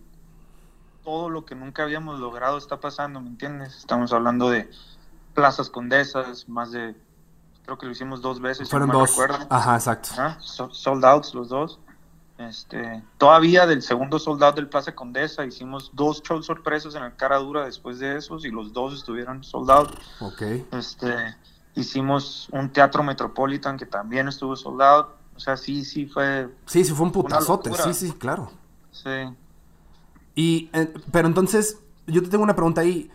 todo lo que nunca habíamos logrado está pasando, ¿me entiendes? Estamos hablando de plazas condesas, más de, creo que lo hicimos dos veces, si Fueron no mal dos. recuerdo. Ajá, exacto. So- sold outs los dos. Este, todavía del segundo sold out del Plaza Condesa hicimos dos shows sorpresas en el Cara Dura después de esos y los dos estuvieron sold out. Ok. Este, hicimos un teatro Metropolitan que también estuvo sold out. O sea, sí, sí fue, Sí, sí, fue un putazote. Sí, sí, claro. sí. Y, eh, pero entonces, yo te tengo una pregunta ahí.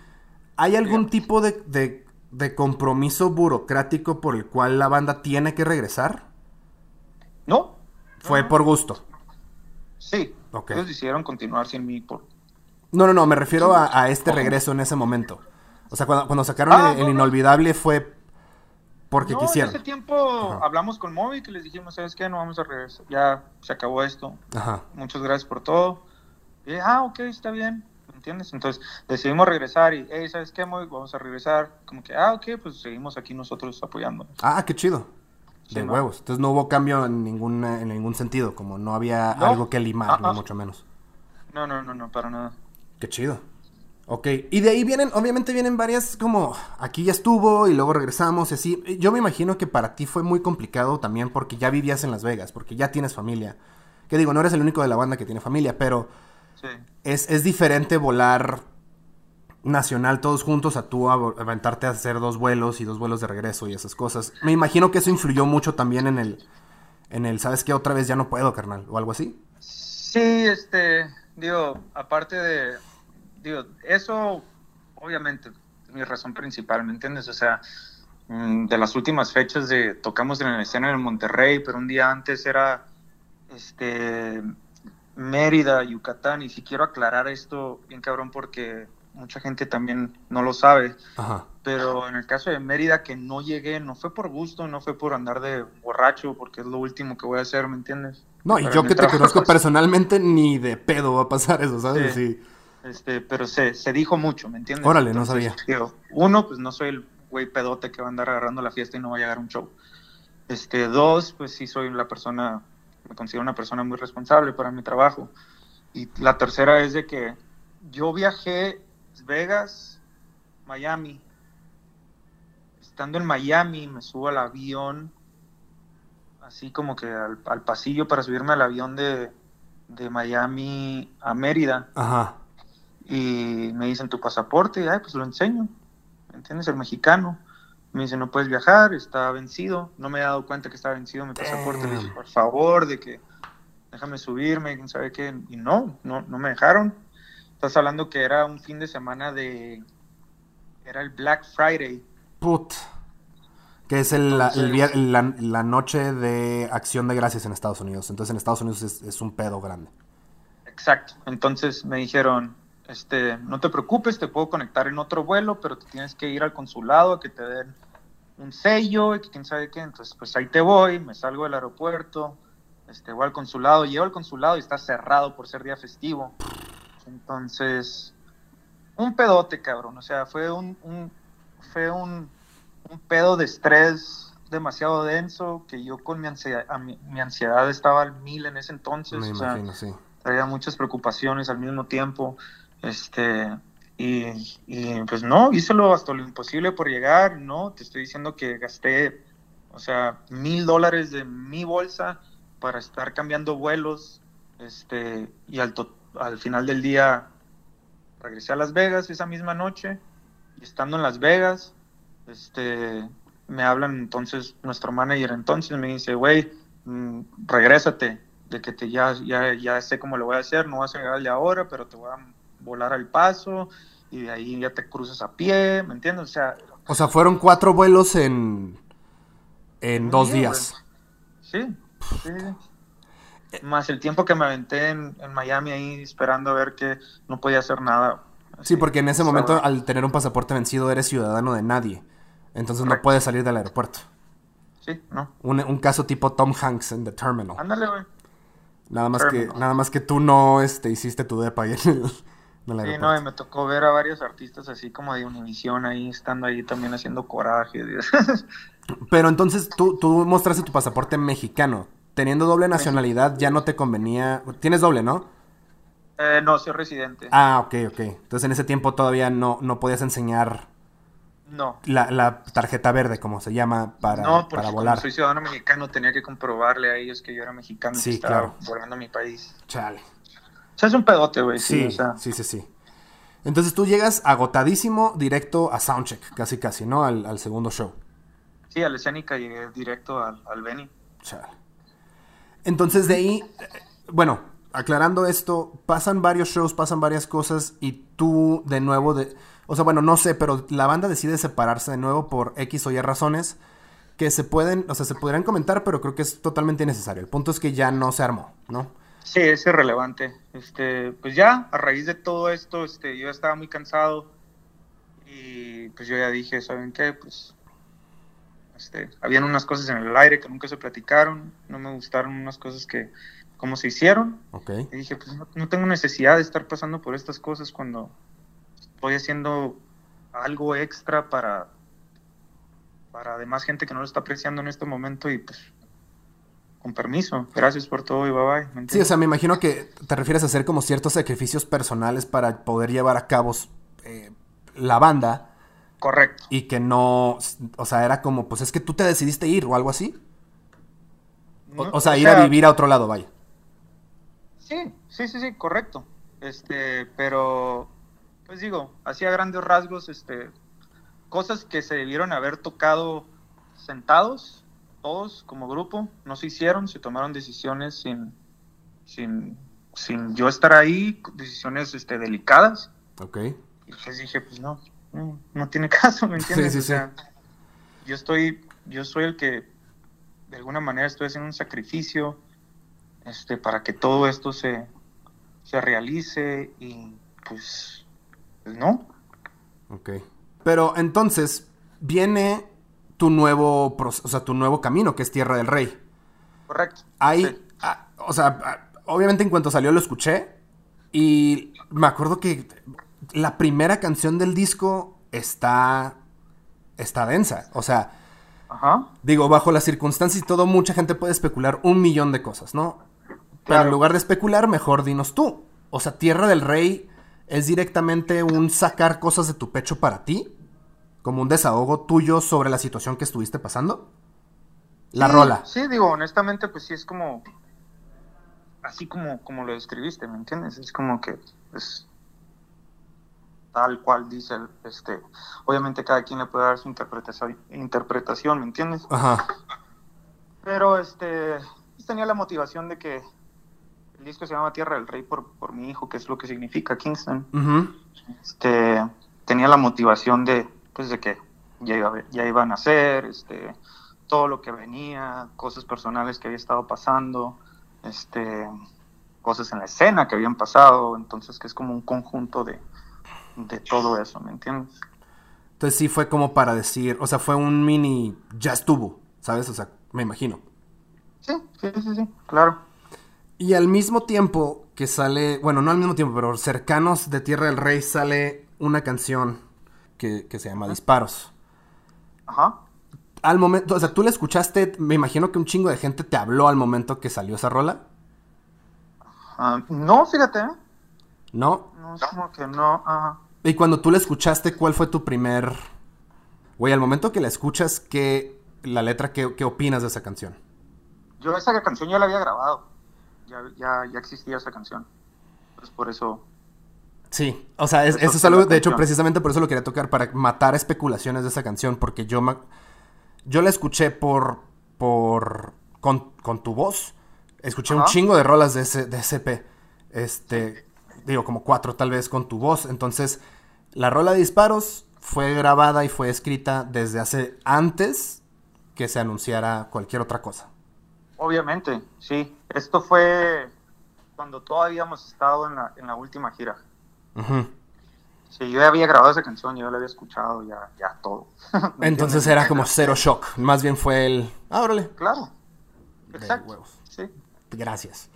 ¿Hay algún tipo de, de, de compromiso burocrático por el cual la banda tiene que regresar? No, Fue No. por gusto. sí. Ok. Ellos decidieron continuar sin mí por... No, no, no, me refiero a, a este regreso en ese momento. O sea, cuando, cuando sacaron Ah, el, el no, no. inolvidable fue porque no, quisieron. en ese tiempo Ajá. hablamos con Moby que les dijimos, ¿sabes qué? No vamos a regresar. Ya se acabó esto. Ajá. muchas gracias por todo. Y, ah, ok, está bien, ¿me entiendes? Entonces decidimos regresar y, hey, ¿sabes qué, Moy? Vamos a regresar. Como que, ah, ok, pues seguimos aquí nosotros apoyando. Ah, qué chido. Sí, De ¿no? huevos. Entonces no hubo cambio en ningún, en ningún sentido, como no había No. algo que limar, Ah, ni ah. mucho menos. No, no, no, no, para nada. Qué chido. Ok, y de ahí vienen, obviamente vienen varias como, aquí ya estuvo y luego regresamos y así. Yo me imagino que para ti fue muy complicado también porque ya vivías en Las Vegas, porque ya tienes familia. Que digo, no eres el único de la banda que tiene familia, pero Sí. Es, es diferente volar nacional todos juntos a tú aventarte a hacer dos vuelos y dos vuelos de regreso y esas cosas. Me imagino que eso influyó mucho también en el, en el, ¿sabes qué? Otra vez ya no puedo, carnal, o algo así. Sí, este, digo, aparte de, digo, eso obviamente es mi razón principal, ¿me entiendes? O sea, mm, de las últimas fechas de tocamos en la escena en Monterrey, pero un día antes era, este, Mérida, Yucatán, y si quiero aclarar esto bien cabrón porque mucha gente también no lo sabe, Ajá. pero en el caso de Mérida que no llegué, no fue por gusto, no fue por andar de borracho, porque es lo último que voy a hacer, ¿me entiendes? No, y yo que te conozco *laughs* personalmente, ni de pedo va a pasar eso, ¿sabes? Sí. Sí. Este, pero se, se dijo mucho, ¿me entiendes? Órale, no sabía. digo, uno, pues no soy el, güey pedote que va a andar agarrando la fiesta y no va a llegar a un show. Este, dos, pues sí soy la persona, me considero una persona muy responsable para mi trabajo. Y la tercera es de que yo viajé Vegas, Miami. Estando en Miami, me subo al avión, así como que al, al pasillo para subirme al avión de, de Miami a Mérida. Ajá. Y me dicen tu pasaporte, y ay, pues lo enseño. ¿Me entiendes? El mexicano. Me dice, no puedes viajar, está vencido. No me he dado cuenta que está vencido mi pasaporte. Le dije, por favor, de que déjame subirme, quién sabe qué. Y no, no, no me dejaron. Estás hablando que era un fin de semana de. Era el Black Friday. Put. Que es el, la, el la- la noche de acción de gracias en Estados Unidos. Entonces en Estados Unidos es, es un pedo grande. Exacto. Entonces me dijeron, este, no te preocupes, te puedo conectar en otro vuelo, pero te tienes que ir al consulado a que te den un sello y que quién sabe qué. Entonces, pues ahí te voy, me salgo del aeropuerto, este, voy al consulado, llego al consulado y está cerrado por ser día festivo. Entonces, un pedote, cabrón. O sea, fue un, un fue un, un pedo de estrés demasiado denso que yo con mi ansiedad, a mi, mi ansiedad estaba al mil en ese entonces. Me o sea, imagino, sí. traía muchas preocupaciones al mismo tiempo. Este, y, y, pues no, hice lo hasta lo imposible por llegar, no, te estoy diciendo que gasté, o sea, mil dólares de mi bolsa para estar cambiando vuelos, este, y al, to- al final del día regresé a Las Vegas esa misma noche, y estando en Las Vegas, este, me hablan entonces, nuestro manager entonces me dice, güey, mm, regrésate, de que te ya, ya, ya sé cómo lo voy a hacer, no vas a llegar de ahora, pero te voy a volar al paso y de ahí ya te cruzas a pie, ¿me entiendes? O sea, O sea, fueron cuatro vuelos en, en dos días. sí, sí, sí. Más el tiempo que me aventé en, en Miami ahí esperando a ver que no podía hacer nada. Sí, porque en ese momento, al tener un pasaporte vencido, eres ciudadano de nadie. Entonces no puedes salir del aeropuerto. Sí, no. Un, un caso tipo Tom Hanks en The Terminal. Ándale, güey. Nada más que, nada más que tú no este, hiciste tu depa ahí en el Sí, no, y me tocó ver a varios artistas así como de Univision ahí, estando ahí también haciendo coraje. *laughs* Pero entonces tú, tú mostraste tu pasaporte mexicano. Teniendo doble nacionalidad ya no te convenía. Tienes doble, ¿no? eh, no, soy residente. Ah, ok, ok. Entonces en ese tiempo todavía no, no podías enseñar no. la, la tarjeta verde, como se llama, para, no, porque para como volar. soy ciudadano mexicano tenía que comprobarle a ellos que yo era mexicano y Sí, que estaba claro. volando a mi país. Chale. Sea, es un pedote, güey. Sí, Sí, o sea, sí, sí, sí. Entonces tú llegas agotadísimo directo a Soundcheck, casi casi, ¿no? Al, al segundo show. sí, a la escénica llegué directo al, al Benny. Chale. Entonces de ahí, eh, bueno, aclarando esto, pasan varios shows, pasan varias cosas y tú de nuevo, de, o sea, bueno, no sé, pero la banda decide separarse de nuevo por X o Y razones que se pueden, o sea, se podrían comentar, pero creo que es totalmente innecesario. El punto es que ya no se armó, ¿no? Sí, es irrelevante. Este, pues ya, a raíz de todo esto, este, yo estaba muy cansado y pues yo ya dije, ¿saben qué? Pues, este, habían unas cosas en el aire que nunca se platicaron, no me gustaron unas cosas que, como se hicieron, Ok. y dije, pues no, no tengo necesidad de estar pasando por estas cosas cuando estoy haciendo algo extra para, para además gente que no lo está apreciando en este momento y pues con permiso, gracias por todo y bye bye. ¿me Sí, o sea, me imagino que te refieres a hacer como ciertos sacrificios personales para poder llevar a cabo eh, la banda Correcto. y que no, o sea, era como, pues es que tú te decidiste ir o algo así. O, No, o sea, ir a vivir a otro lado, vaya. Sí, sí, sí, sí, correcto. Este, pero, pues digo, hacía grandes rasgos, este, cosas que se debieron haber tocado sentados, todos como grupo, no se hicieron, se tomaron decisiones sin, sin, sin yo estar ahí, decisiones, este, delicadas. Ok. Y pues dije, pues no, no, no tiene *laughs* caso, ¿me entiendes? sí, O sí. sea, yo estoy, yo soy el que de alguna manera estoy haciendo un sacrificio este, para que todo esto se, se realice y pues, pues no. Ok. Pero entonces viene tu nuevo, proce- o sea, tu nuevo camino, que es Tierra del Rey. Correcto. Sí. ah, o sea, ah, obviamente en cuanto salió lo escuché y me acuerdo que la primera canción del disco está está densa. O sea, Ajá. digo, bajo las circunstancias y todo, mucha gente puede especular un millón de cosas, ¿no? Pero en lugar de especular, mejor dinos tú. O sea, Tierra del Rey es directamente un sacar cosas de tu pecho para ti, como un desahogo tuyo sobre la situación que estuviste pasando. La Sí, rola. Sí, digo, honestamente, pues sí es como. Así como, como lo describiste, ¿me entiendes? Es como que es tal cual dice el, este. Obviamente cada quien le puede dar su interpretación, interpretación ¿me entiendes? Ajá. Pero este pues, tenía la motivación de que el disco se llama Tierra del Rey por, por mi hijo, que es lo que significa Kingston. Este tenía la motivación de pues de que ya iba, ya iban a hacer, este todo lo que venía, cosas personales que había estado pasando, este cosas en la escena que habían pasado, entonces que es como un conjunto de, de todo eso, ¿me entiendes? Entonces sí fue como para decir, o sea, fue un mini, ya estuvo, ¿sabes? O sea, me imagino. Sí, sí, sí, sí, claro. Y al mismo tiempo que sale, bueno, no al mismo tiempo, pero cercanos de Tierra del Rey sale una canción que, que se llama Disparos. Ajá. Al momento, o sea, tú la escuchaste, me imagino que un chingo de gente te habló al momento que salió esa rola, Ah, no, fíjate. ¿no? No, es como que no. Ajá. Y cuando tú la escuchaste, ¿cuál fue tu primer... Güey, al momento que la escuchas, ¿qué, la letra, qué, qué opinas de esa canción? Yo esa canción ya la había grabado. Ya, ya, ya existía esa canción. Pues por eso. Sí, o sea, es- Eso eso es algo, de hecho, precisamente por eso lo quería tocar, para matar especulaciones de esa canción, porque yo, ma- yo la escuché por, por, con, con tu voz, escuché un chingo de rolas de ese, de ese EP, este, digo, como cuatro tal vez con tu voz, entonces, la rola de disparos fue grabada y fue escrita desde hace antes que se anunciara cualquier otra cosa. Obviamente, sí. Esto fue cuando todavía habíamos estado en la, en la última gira. Ujú. Sí, yo ya había grabado esa canción, yo la había escuchado, ya, ya todo. *laughs* ¿Me Entonces era como cero shock, más bien fue el, ah, órale, Claro. Exacto. Sí. Gracias.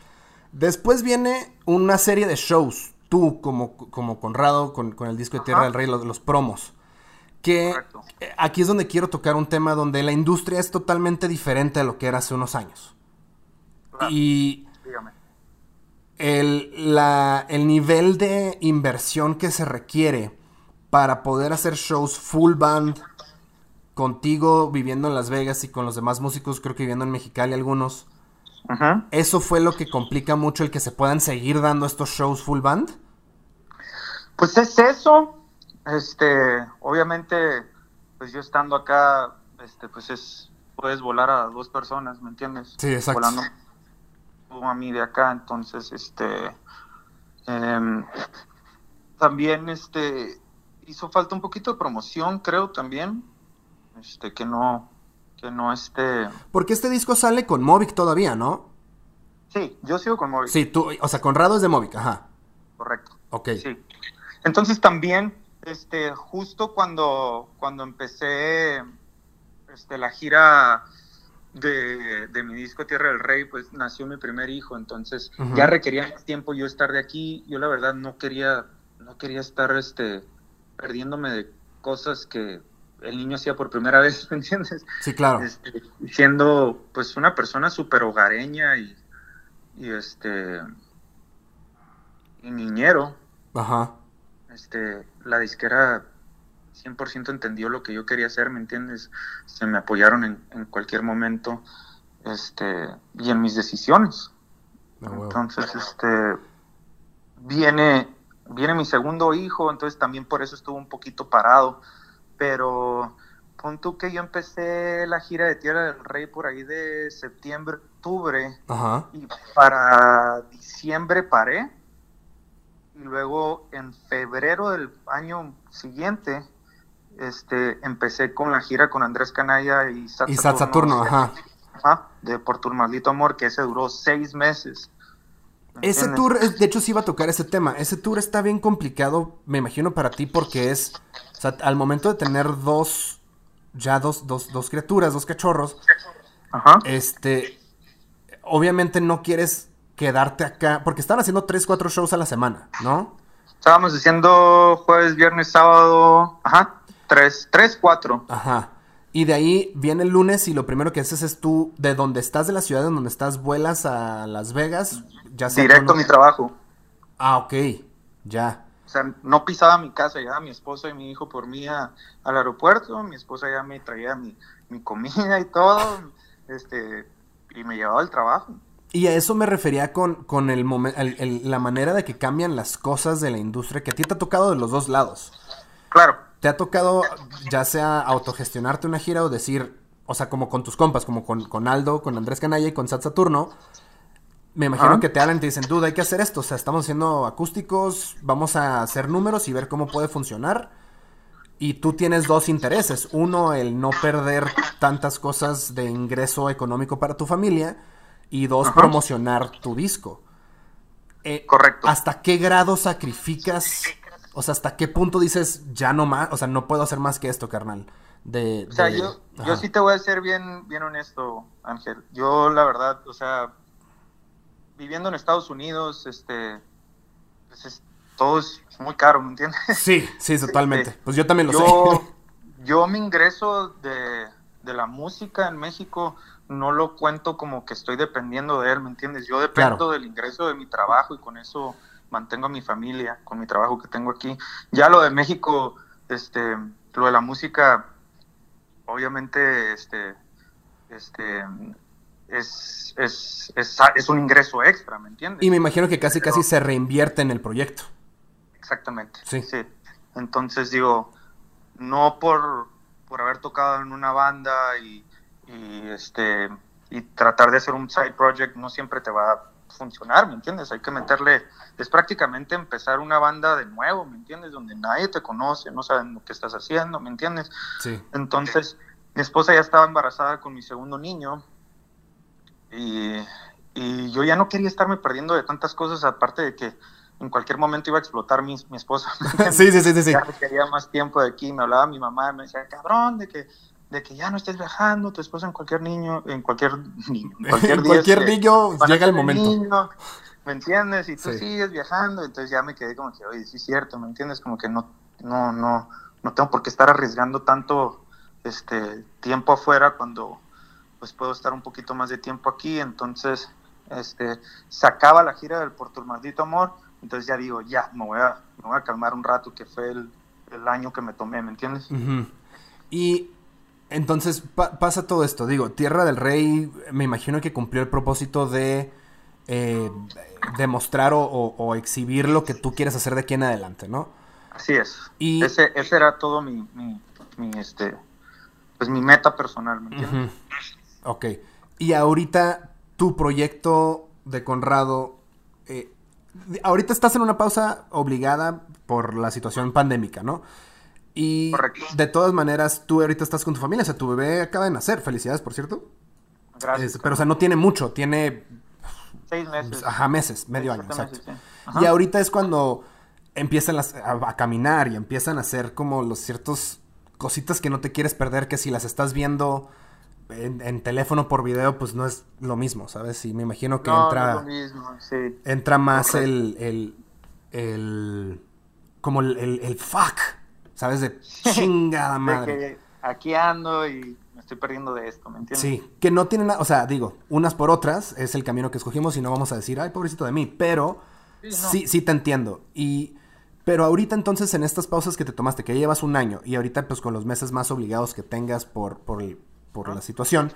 Después viene una serie de shows, tú como, como Conrado, con, con el disco de Tierra Ajá. del Rey, los, los promos. Que Correcto. eh, aquí es donde quiero tocar un tema donde la industria es totalmente diferente a lo que era hace unos años. Claro. Y. el, la- el nivel de inversión que se requiere para poder hacer shows full band contigo viviendo en Las Vegas y con los demás músicos, creo que viviendo en Mexicali algunos. Ajá. ¿Eso fue lo que complica mucho el que se puedan seguir dando estos shows full band? Pues es eso. Este, obviamente, pues yo estando acá, este, pues es, puedes volar a dos personas, ¿me entiendes? Sí, exacto. Volando a mí de acá, entonces, este, em, también, este, hizo falta un poquito de promoción, creo, también, este, que no, que no, este, Porque este disco sale con Movic todavía, ¿no? sí, yo sigo con Moby, Sí, tú, o sea, Conrado es de Movic, ajá. correcto. Ok. Sí. Entonces también, este, justo cuando, cuando empecé este, la gira de, de mi disco Tierra del Rey, pues nació mi primer hijo, entonces ya requería más tiempo yo estar de aquí. Yo la verdad no quería, no quería estar este, perdiéndome de cosas que el niño hacía por primera *laughs* vez, ¿me entiendes? Sí, claro. Este, siendo pues una persona súper hogareña y, y este y niñero, Ajá. este, la disquera 100% entendió lo que yo quería hacer, ¿me entiendes? Se me apoyaron en, en cualquier momento este, y en mis decisiones. Ah. Entonces, este, viene, viene mi segundo hijo, entonces también por eso estuvo un poquito parado, pero pon tú que yo empecé la gira de Tierra del Rey por ahí de septiembre, octubre, Ajá. y para diciembre paré. Y luego en febrero del año siguiente, este, empecé con la gira con Andrés Canalla y Sat Y Sat Saturno, ajá. Ajá, de Por tu maldito amor, que ese duró seis meses. ¿Me Ese tour, de hecho, sí iba a tocar ese tema. Ese tour está bien complicado, me imagino, para ti, porque es. O sea, al momento de tener dos. Ya dos, dos, dos criaturas, dos cachorros. Ajá. Este. Obviamente no quieres quedarte acá. Porque están haciendo 3, 4 shows a la semana, ¿no? Estábamos diciendo jueves, viernes, sábado. Ajá. Tres, tres, cuatro. Ajá. Y de ahí viene el lunes y lo primero que haces es tú, de donde estás, de la ciudad en donde estás, vuelas a Las Vegas, ya sea Directo a mi trabajo. Ah, ok, ya. O sea, no pisaba mi casa, ya mi esposa y mi hijo por mí al aeropuerto, mi esposa ya me traía mi, mi comida y todo, este, y me llevaba al trabajo. Y a eso me refería con, con el, el, la manera de que cambian las cosas de la industria, que a ti te ha tocado de los dos lados. Claro. ¿Te ha tocado ya sea autogestionarte una gira o decir, o sea, como con tus compas, como con, con Aldo, con Andrés Canalla y con Sat Saturno? Me imagino que te hablan y te dicen, duda, hay que hacer esto. O sea, estamos haciendo acústicos, vamos a hacer números y ver cómo puede funcionar. Y tú tienes dos intereses. Uno, el no perder tantas cosas de ingreso económico para tu familia. Y dos, promocionar tu disco. Eh, Correcto. ¿Hasta qué grado sacrificas? O sea, ¿hasta qué punto dices, ya no más? O sea, no puedo hacer más que esto, carnal. De, o sea, yo, yo sí te voy a ser bien, bien honesto, Ángel. Yo, la verdad, o sea, viviendo en Estados Unidos, este, pues todo es muy caro, ¿me entiendes? Sí, sí, *laughs* totalmente. Este, pues yo también lo sé. Yo *laughs* mi ingreso de, la música en México no lo cuento como que estoy dependiendo de él, ¿me entiendes? Yo dependo del ingreso de mi trabajo y con eso mantengo a mi familia, con mi trabajo que tengo aquí. Ya lo de México, este, lo de la música, obviamente, este, este, es, es, es, un ingreso extra, ¿me entiendes? Y me imagino que casi casi se reinvierte en el proyecto. Exactamente. Sí. Entonces digo, no por, por haber tocado en una banda y, este y tratar de hacer un side project no siempre te va a funcionar, ¿me entiendes? Hay que meterle, es prácticamente empezar una banda de nuevo, ¿me entiendes? Donde nadie te conoce, no saben lo que estás haciendo, ¿me entiendes? Sí. Entonces, mi esposa ya estaba embarazada con mi segundo niño y, yo ya no quería estarme perdiendo de tantas cosas, aparte de que en cualquier momento iba a explotar mi, mi esposa. *laughs* sí, sí, sí, sí. Ya quería más tiempo de aquí, me hablaba mi mamá, me decía, cabrón, de que de que ya no estés viajando, tu esposa en cualquier niño, en cualquier *laughs* en cualquier, cualquier niño llega el momento. ¿Me entiendes? Y tú sigues viajando, entonces ya me quedé como que, oye, sí es cierto, ¿me entiendes? Como que no, no, no, no tengo por qué estar arriesgando tanto este tiempo afuera cuando pues puedo estar un poquito más de tiempo aquí, entonces este, se acaba la gira del Por tu maldito amor, entonces ya digo, ya, me voy a, me voy a calmar un rato, que fue el, año que me tomé, ¿me entiendes? Y entonces pasa todo esto, digo, Tierra del Rey me imagino que cumplió el propósito de eh, demostrar o, exhibir lo que tú quieres hacer de aquí en adelante, ¿no? Así es. Y... Ese, ese era todo mi, mi, este, pues mi meta personal, ¿me entiendes? Ok. Y ahorita tu proyecto de Conrado, eh, ahorita estás en una pausa obligada por la situación pandémica, ¿no? Y de todas maneras, tú ahorita estás con tu familia, o sea, tu bebé acaba de nacer, felicidades, por cierto. Gracias. pero, o sea, no tiene mucho, tiene... Seis meses. Ajá, meses, medio año, exacto. Y ahorita es cuando empiezan a, a, caminar y empiezan a hacer como los ciertos cositas que no te quieres perder, que si las estás viendo en, teléfono por video, pues no es lo mismo, ¿sabes? Y me imagino que entra. Entra más el, el, el. como el, el, fuck, ¿sabes? De *laughs* chingada madre. aquí ando y me estoy perdiendo de esto, ¿me entiendes? Sí, que no tiene nada. O sea, digo, unas por otras es el camino que escogimos y no vamos a decir, ay, pobrecito de mí, pero sí, sí, te entiendo. Y. Pero ahorita entonces en estas pausas que te tomaste, que llevas un año, y ahorita pues con los meses más obligados que tengas por, por, el, por la situación.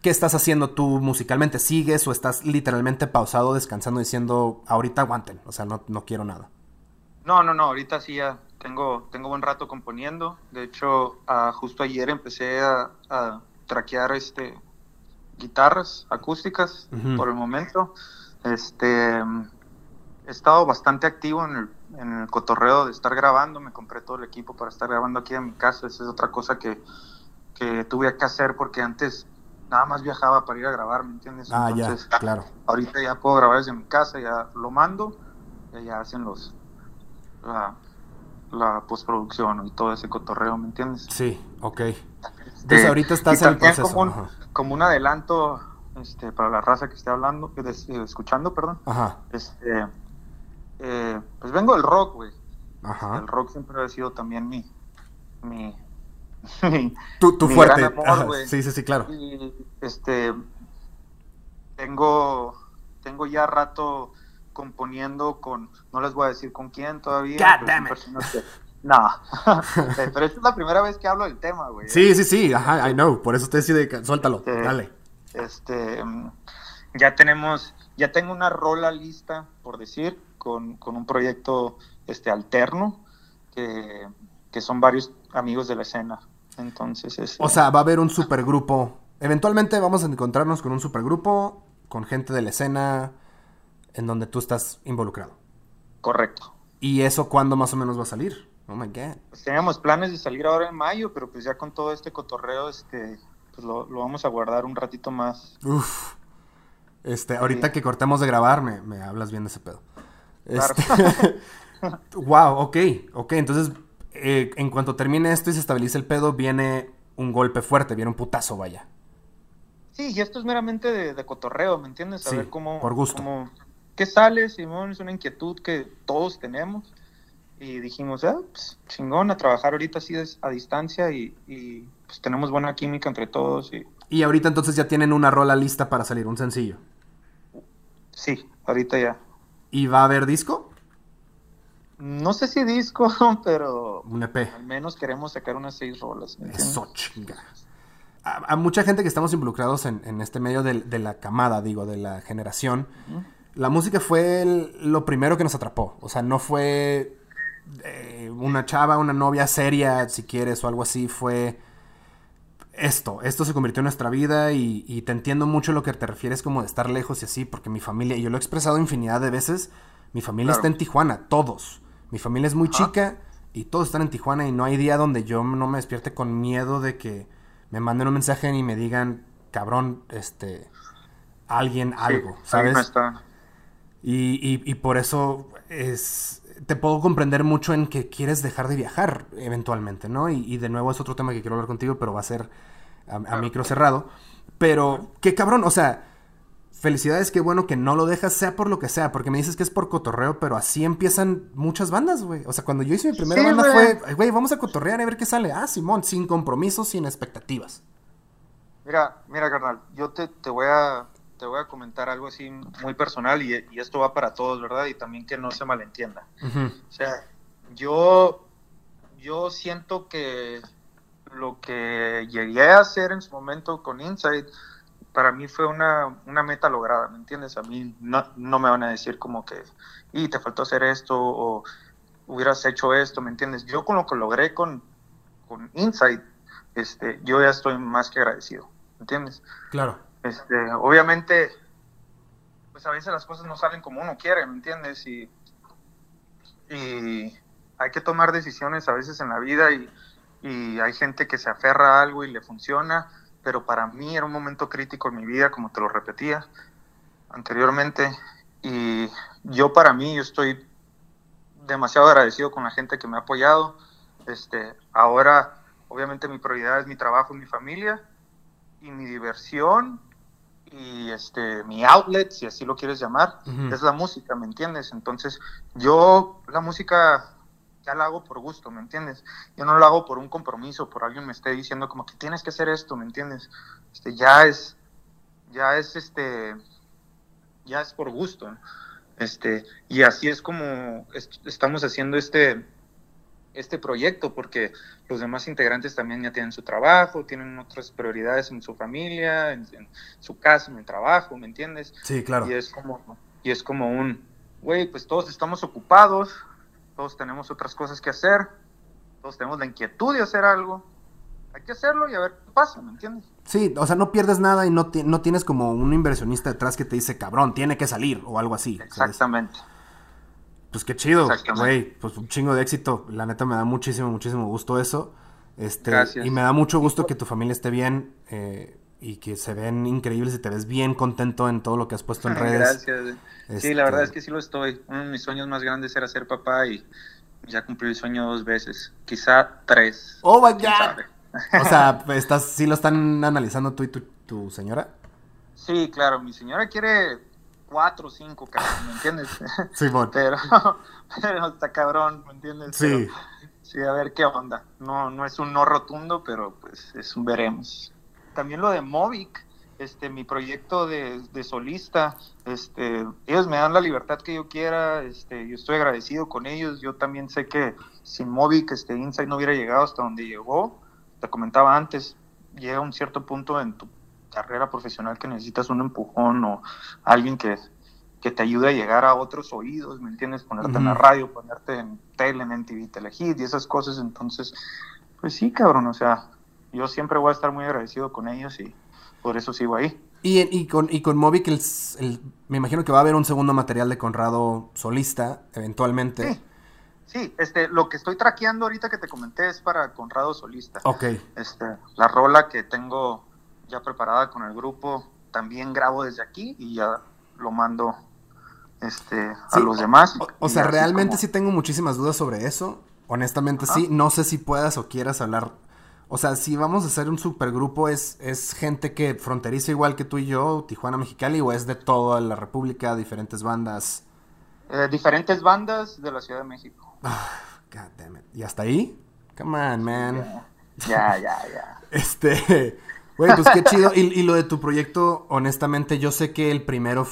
¿Qué estás haciendo tú musicalmente? ¿Sigues o estás literalmente pausado, descansando, diciendo, ahorita aguanten, o sea, no, no quiero nada? No, no, no, ahorita sí ya tengo, tengo buen rato componiendo. De hecho, ah, justo ayer empecé a, traquear este, guitarras acústicas por el momento. Este, he estado bastante activo en el, en el cotorreo de estar grabando. Me compré todo el equipo para estar grabando aquí en mi casa. Esa es otra cosa que que tuve que hacer porque antes nada más viajaba para ir a grabar, ¿me entiendes? Ah, ya, claro. Ahorita ya puedo grabar desde mi casa, ya lo mando, y ya hacen los la, postproducción y todo ese cotorreo, ¿me entiendes? Sí, ok. Entonces ahorita estás en el proceso. Como un, como un adelanto este, para la raza que esté hablando, eh, escuchando, perdón. Ajá. Este, eh, pues vengo del rock, güey. Ajá. El rock siempre ha sido también mi, mi, *laughs* tu, tu fuerte. sí, sí, sí, claro. Y este tengo tengo ya rato componiendo con, no les voy a decir con quién todavía. no, *laughs* pero esta es la primera vez que hablo del tema, güey. Sí, sí, sí, ajá, I know, por eso te decide, suéltalo, dale. Este, ya tenemos, ya tengo una rola lista, por decir, con, con un proyecto este alterno, que, que son varios amigos de la escena. Entonces, es, o sea, va a haber un supergrupo. Eventualmente vamos a encontrarnos con un supergrupo, con gente de la escena, en donde tú estás involucrado. Correcto. ¿Y eso cuándo más o menos va a salir? Oh my God. Pues teníamos planes de salir ahora en mayo, pero pues ya con todo este cotorreo, este, pues lo, vamos a guardar un ratito más. Uf. Este, ahorita que cortemos de grabar, me, hablas bien de ese pedo. Claro. *laughs* wow, ok, ok. Entonces, eh, en cuanto termine esto y se estabilice el pedo, viene un golpe fuerte, viene un putazo, vaya. Sí, y esto es meramente de, cotorreo, ¿me entiendes? A ver cómo. Por gusto. Cómo, ¿Qué sale, Simón? Es una inquietud que todos tenemos. Y dijimos, ah, pues, chingón, a trabajar ahorita así a distancia y, pues tenemos buena química entre todos. Y... y ahorita entonces ya tienen una rola lista para salir, un sencillo. Sí, ahorita ya. ¿Y va a haber disco? No sé si disco, *laughs* pero. Un EP. Al menos queremos sacar unas seis rolas. Eso, chinga. A, mucha gente que estamos involucrados en, este medio de, la camada, digo, de la generación la música fue lo primero que nos atrapó. O sea, no fue eh, una chava, una novia seria, si quieres, o algo así. Fue esto. Esto se convirtió en nuestra vida y, te entiendo mucho lo que te refieres como de estar lejos y así, porque mi familia, y yo lo he expresado infinidad de veces, mi familia está en Tijuana, todos. Mi familia es muy chica y todos están en Tijuana y no hay día donde yo no me despierte con miedo de que me manden un mensaje y me digan, cabrón, este, alguien, algo, ¿sabes? está. Y, y, por eso es, te puedo comprender mucho en que quieres dejar de viajar eventualmente, ¿no? Y, de nuevo es otro tema que quiero hablar contigo, pero va a ser a, micro cerrado. Pero, qué cabrón, o sea, felicidades, qué bueno que no lo dejas, sea por lo que sea, porque me dices que es por cotorreo, pero así empiezan muchas bandas, güey. O sea, cuando yo hice mi primera banda fue, güey, vamos a cotorrear a ver qué sale. Ah, Simón, sin compromisos, sin expectativas. Mira, mira, carnal, yo te, te voy a te voy a comentar algo así muy personal y, esto va para todos, ¿verdad? Y también que no se malentienda. O sea, yo, yo siento que lo que llegué a hacer en su momento con Insight, para mí fue una, meta lograda, ¿me entiendes? A mí no, no, me van a decir como que, y te faltó hacer esto o hubieras hecho esto, ¿me entiendes? Yo con lo que logré con, con Insight, este, yo ya estoy más que agradecido, ¿me entiendes? Claro. Este, obviamente, pues a veces las cosas no salen como uno quiere, ¿me entiendes? Y, y hay que tomar decisiones a veces en la vida y, y hay gente que se aferra a algo y le funciona, pero para mí era un momento crítico en mi vida, como te lo repetía anteriormente, y yo para mí, yo estoy demasiado agradecido con la gente que me ha apoyado. Este, ahora, obviamente mi prioridad es mi trabajo y mi familia, y mi diversión y este mi outlet, si así lo quieres llamar, es la música, ¿me entiendes? Entonces, yo la música ya la hago por gusto, ¿me entiendes? Yo no la hago por un compromiso, por alguien me esté diciendo como que tienes que hacer esto, ¿me entiendes? Este ya es ya es este ya es por gusto. Este, y así es como estamos haciendo este este proyecto porque los demás integrantes también ya tienen su trabajo, tienen otras prioridades en su familia, en, su casa, en el trabajo, ¿me entiendes? Sí, claro. Y es como, y es como un, güey, pues todos estamos ocupados, todos tenemos otras cosas que hacer, todos tenemos la inquietud de hacer algo, hay que hacerlo y a ver qué pasa, ¿me entiendes? Sí, o sea, no pierdes nada y no, no tienes como un inversionista detrás que te dice, cabrón, tiene que salir o algo así. Exactamente. Pues qué chido, güey. Pues un chingo de éxito. La neta me da muchísimo, muchísimo gusto eso. Este, Y me da mucho gusto que tu familia esté bien eh, y que se ven increíbles y te ves bien contento en todo lo que has puesto en redes. Gracias. Sí, la verdad es que sí lo estoy. Uno de mis sueños más grandes era ser papá y ya cumplí el sueño dos veces. Quizá tres. ¡Oh, my God! O sea, *laughs* estás, ¿sí lo están analizando tú y tu, tu señora? Sí, claro. Mi señora quiere cuatro o cinco, cabrón, ¿me entiendes? *laughs* Sí, pero, *laughs* pero está cabrón, ¿me entiendes? Sí. Sí, a ver qué onda. No, no es un no rotundo, pero pues es un veremos. También lo de Movic, este, mi proyecto de, de, solista, este, ellos me dan la libertad que yo quiera, este, yo estoy agradecido con ellos, yo también sé que sin Movic, este, Insight no hubiera llegado hasta donde llegó, te comentaba antes, llega un cierto punto en tu carrera profesional que necesitas un empujón o alguien que que te ayude a llegar a otros oídos, ¿me entiendes? Ponerte en la radio, ponerte en tele, en MTV, Telehit y esas cosas. Entonces, pues sí, cabrón, o sea, yo siempre voy a estar muy agradecido con ellos y por eso sigo ahí. Y, y con, y con Movic, el, me imagino que va a haber un segundo material de Conrado solista, eventualmente. Sí. Sí, este, lo que estoy traqueando ahorita que te comenté es para Conrado solista. Ok. Este, la rola que tengo ya preparada con el grupo, también grabo desde aquí y ya lo mando este, a los demás. O, sea, realmente sí tengo muchísimas dudas sobre eso. Honestamente sí, no sé si puedas o quieras hablar. O sea, si vamos a hacer un supergrupo, ¿es, ¿es gente que fronteriza igual que tú y yo, Tijuana, Mexicali, o es de toda la República, diferentes bandas? Eh, diferentes bandas de la Ciudad de México. *sighs* Ah, God damn it. ¿Y hasta ahí? Come on, man. Ya, ya, ya. *laughs* este. Bueno, pues qué chido. Y, y, lo de tu proyecto, honestamente, yo sé que el primero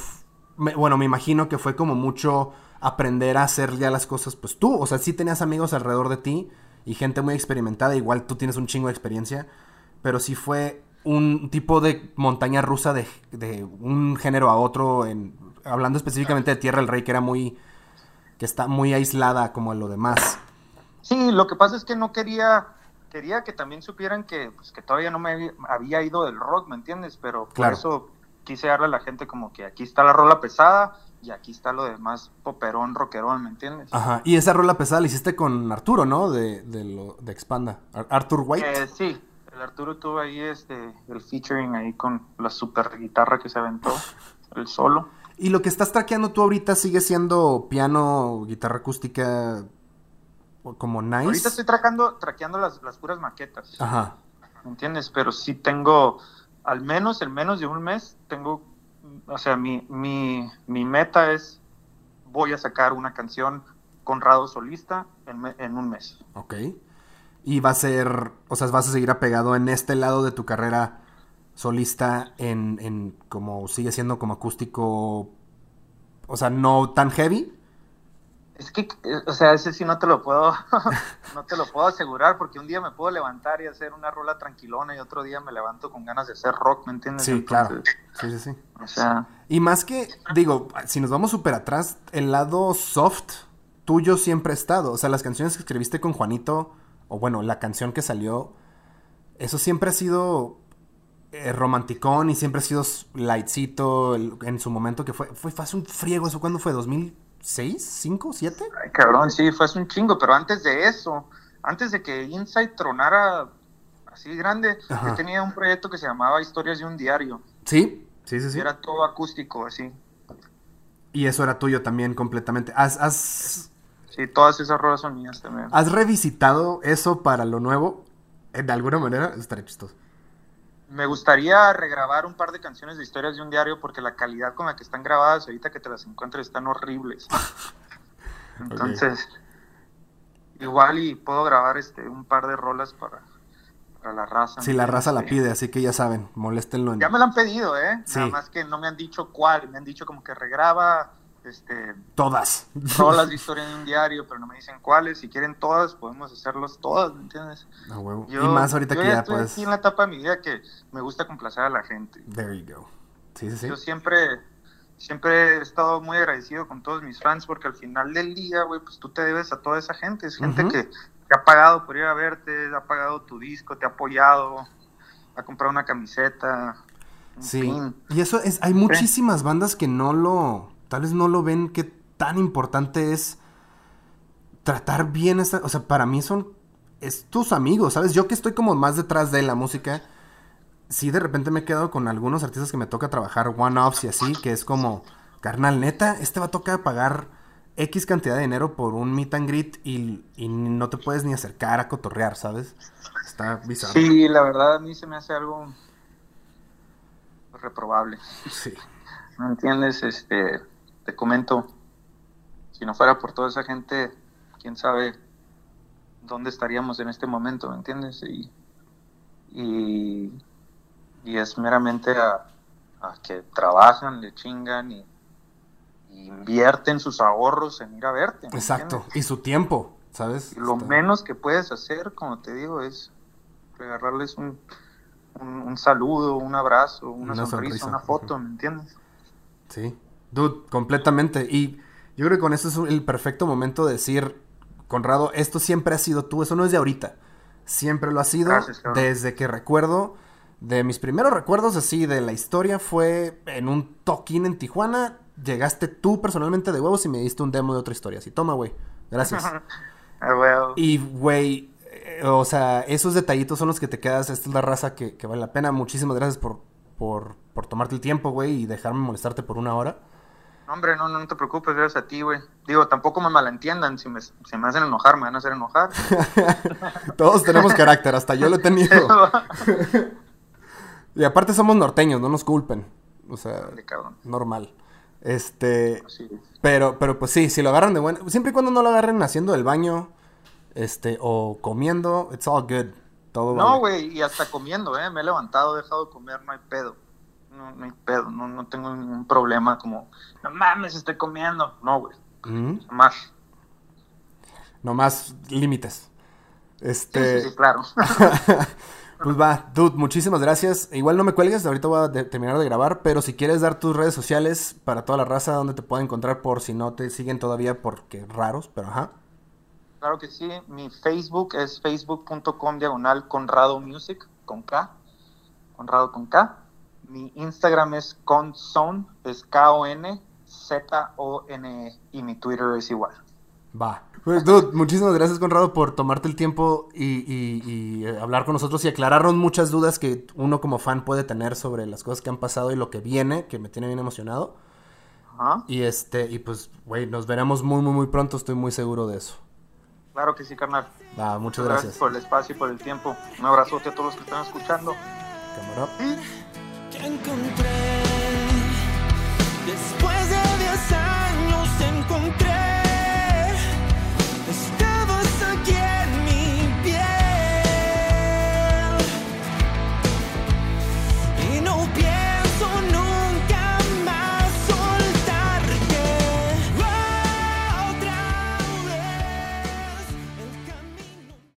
bueno, me imagino que fue como mucho aprender a hacer ya las cosas, pues tú, o sea, sí tenías amigos alrededor de ti y gente muy experimentada, igual tú tienes un chingo de experiencia, pero sí fue un tipo de montaña rusa de, de un género a otro, en, hablando específicamente de Tierra del Rey, que era muy, que está muy aislada como lo demás. Sí, lo que pasa es que no quería, quería que también supieran que, pues, que todavía no me había ido del rock, ¿me entiendes? Pero por eso quise darle a la gente como que aquí está la rola pesada y aquí está lo demás poperón, rockerón, ¿me entiendes? Ajá, y esa rola pesada la hiciste con Arturo, ¿no? De, de, lo, de Expanda. Arthur White. Eh, sí, el Arturo tuvo ahí este, el featuring ahí con la super guitarra que se aventó, *laughs* el solo. ¿Y lo que estás traqueando tú ahorita sigue siendo piano, guitarra acústica, como nice? Ahorita estoy traqueando, traqueando las, las puras maquetas. Ajá. ¿Me entiendes? Pero sí tengo al menos en menos de un mes tengo, o sea, mi, mi, mi meta es, voy a sacar una canción Conrado solista en, en, un mes. Ok. Y va a ser, o sea, vas a seguir apegado en este lado de tu carrera solista en, en como sigue siendo como acústico, o sea, no tan heavy, es que, o sea, ese sí no te lo puedo, *laughs* no te lo puedo asegurar, porque un día me puedo levantar y hacer una rola tranquilona y otro día me levanto con ganas de hacer rock, ¿me entiendes? Sí, claro. Sí, sí, sí. O sea. Y más que, digo, si nos vamos súper atrás, el lado soft tuyo siempre ha estado. O sea, las canciones que escribiste con Juanito, o bueno, la canción que salió, eso siempre ha sido eh, romanticón y siempre ha sido lightcito en su momento que fue, fue, fue hace un friego, ¿eso cuándo fue? ¿2000? ¿Seis? ¿Cinco? ¿Siete? Ay, cabrón, sí, fue un chingo, pero antes de eso, antes de que Insight tronara así grande, yo tenía un proyecto que se llamaba Historias de un Diario. Sí, sí, sí, sí. Era todo acústico, así. Y eso era tuyo también completamente. ¿Has, has... Sí, todas esas rolas son mías también. ¿Has revisitado eso para lo nuevo? De alguna manera, estaría chistoso. Me gustaría regrabar un par de canciones de historias de un diario porque la calidad con la que están grabadas ahorita que te las encuentres están horribles. *laughs* Entonces, igual y puedo grabar este un par de rolas para, para la raza. Si la raza la pide, así que ya saben, moléstenlo. Ya me la han pedido, ¿eh? Nada más que no me han dicho cuál, me han dicho como que regraba este, todas. Rolas de historia en un diario, pero no me dicen cuáles. Si quieren todas, podemos hacerlas todas, ¿me entiendes? y más ahorita que ya, estoy aquí en la etapa de mi vida que me gusta complacer a la gente. There you go. Sí, sí, sí. Yo siempre, siempre he estado muy agradecido con todos mis fans porque al final del día, güey, pues tú te debes a toda esa gente. Es gente que te ha pagado por ir a verte, ha pagado tu disco, te ha apoyado, ha comprado una camiseta. sí. Y eso es, hay muchísimas bandas que no lo tal vez no lo ven que tan importante es tratar bien esta, o sea, para mí son es tus amigos, ¿sabes? Yo que estoy como más detrás de la música, sí de repente me he quedado con algunos artistas que me toca trabajar one-offs y así, que es como, carnal, neta, este va a tocar pagar X cantidad de dinero por un meet and greet y, y, no te puedes ni acercar a cotorrear, ¿sabes? Está bizarro. Sí, la verdad a mí se me hace algo reprobable. Sí. ¿Me entiendes? Este, te comento, si no fuera por toda esa gente, quién sabe, dónde estaríamos en este momento, ¿me entiendes? Y, y, y es meramente a, a que trabajan, le chingan y, y invierten sus ahorros en ir a verte. ¿me Exacto. entiendes? Y su tiempo, ¿sabes? Y lo Está- menos que puedes hacer, como te digo, es regalarles un, un, un saludo, un abrazo, una, Una sonrisa, sonrisa, una foto. ¿me entiendes? Sí, dude, completamente. Y yo creo que con esto es el perfecto momento de decir, Conrado, esto siempre ha sido tú, eso no es de ahorita. Siempre lo ha sido Gracias, desde que recuerdo. De mis primeros recuerdos así de la historia fue en un toquín en Tijuana. Llegaste tú personalmente de huevos y me diste un demo de otra historia. Así, toma, güey. Gracias. *laughs* Y, güey, eh, o sea, esos detallitos son los que te quedas. Esta es la raza que, que vale la pena. Muchísimas gracias por, por, por tomarte el tiempo, güey, y dejarme molestarte por una hora. No, Hombre, no, no te preocupes, gracias a ti, güey. Digo, tampoco me malentiendan, si me, si me hacen enojar, me van a hacer enojar. *laughs* Todos tenemos carácter, hasta yo lo he tenido. *laughs* Y aparte somos norteños, no nos culpen. O sea, normal. Este, es. pero, pero pues sí, si lo agarran de bueno, siempre y cuando no lo agarren haciendo el baño, este, o comiendo, it's all good. Todo No, vale. güey, y hasta comiendo, ¿eh? Me he levantado, he dejado de comer, no hay pedo. No, no hay pedo, no, no tengo ningún problema como, no mames, estoy comiendo. No, güey, más. No más límites. Sí, Este, sí, sí, claro. *laughs* *laughs* pues va, dude, muchísimas gracias. Igual no me cuelgues, ahorita voy a de- terminar de grabar, pero si quieres dar tus redes sociales para toda la raza donde te pueden encontrar por si no te siguen todavía porque raros, pero ajá. Claro que sí, mi Facebook es facebook.com diagonal Conrado Music, con K, Conrado con K. Mi Instagram es conzone, es K-O-N-Z-O-N-E, E, y mi Twitter es igual. Va. Pues, dude, muchísimas gracias, Conrado, por tomarte el tiempo y, y- y, eh, hablar con nosotros y aclararnos muchas dudas que uno como fan puede tener sobre las cosas que han pasado y lo que viene, que me tiene bien emocionado. Ajá. Y este, y pues, güey, nos veremos muy, muy, muy pronto, estoy muy seguro de eso. Claro que sí, carnal. Va, muchas Gracias gracias. por el espacio y por el tiempo. Un abrazote a todos los que están escuchando. Cámara encontré. Después de 10 años encontré.